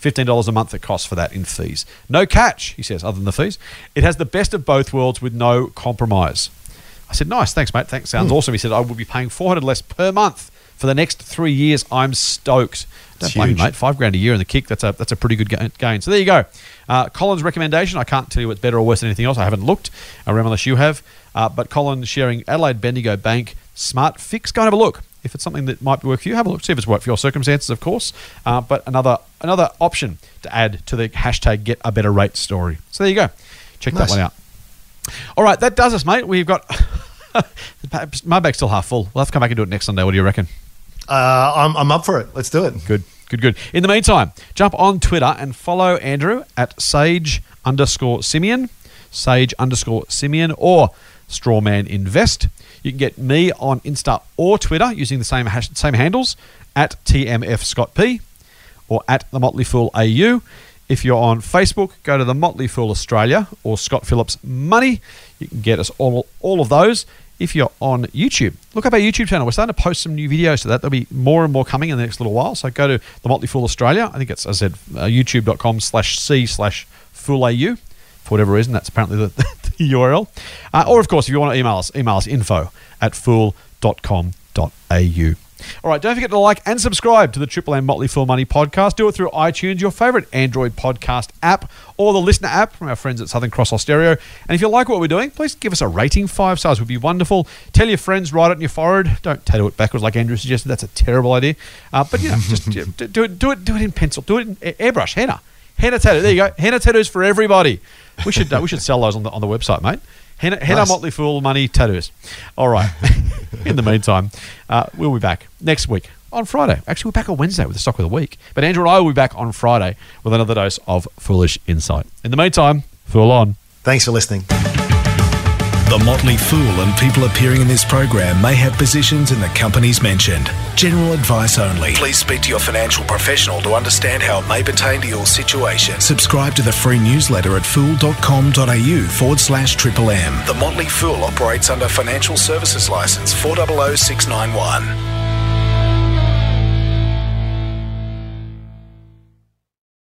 $15 a month it costs for that in fees. No catch, he says, other than the fees. It has the best of both worlds with no compromise. I said, nice, thanks, mate. Thanks, sounds awesome. He said, I will be paying 400 less per month for the next three years. I'm stoked. Don't It's blame me, mate. Five grand a year in the kick. That's a that's a pretty good gain. So there you go. Uh, Colin's recommendation. I can't tell you what's better or worse than anything else. I haven't looked. Uh, Rem, unless you have. Uh, but Colin sharing Adelaide Bendigo Bank Smart Fix. Go and have a look. If it's something that might work for you, have a look. See if it's worked for your circumstances, of course. Uh, but another another option to add to the hashtag Get a Better Rate story. So there you go. Check Nice. that one out. All right, that does us, mate. We've got my bag's still half full. We'll have to come back and do it next Sunday. What do you reckon? Uh, I'm, I'm up for it. Let's do it. Good, good, good. In the meantime, jump on Twitter and follow Andrew at sage underscore Simian, sage underscore Simian, or Strawman Invest. You can get me on Insta or Twitter using the same hash, same handles at TMF Scott P or at the Motley Fool AU. If you're on Facebook, go to the Motley Fool Australia or Scott Phillips Money. You can get us all all of those. If you're on YouTube, look up our YouTube channel. We're starting to post some new videos to that. There'll be more and more coming in the next little while. So go to the Motley Fool Australia. I think it's, I said, uh, youtube.com slash C slash Fool AU. For whatever reason, that's apparently the URL. Uh, or, of course, if you want to email us, email us info at fool.com.au. All right, don't forget to like and subscribe to the Triple M Motley Fool Money podcast. Do it through iTunes, your favorite Android podcast app, or the listener app from our friends at Southern Cross Austereo. And if you like what we're doing, please give us a rating. Five stars would be wonderful. Tell your friends, write it in your forehead. Don't tattoo it backwards like Andrew suggested. That's a terrible idea. Uh, but you know, just do it, do it, do it, do it in pencil. Do it in airbrush, henna, henna tattoo. There you go, henna tattoos for everybody. We should uh, we should sell those on the on the website, mate. Henna, henna Nice. Motley Fool money tattoos. All right. In the meantime, uh, we'll be back next week on Friday. Actually, we're back on Wednesday with the stock of the week. But Andrew and I will be back on Friday with another dose of foolish insight. In the meantime, fool on. Thanks for listening. The Motley Fool and people appearing in this program may have positions in the companies mentioned. General advice only. Please speak to your financial professional to understand how it may pertain to your situation. Subscribe to the free newsletter at fool.com.au forward slash triple M. The Motley Fool operates under Financial Services License 400691.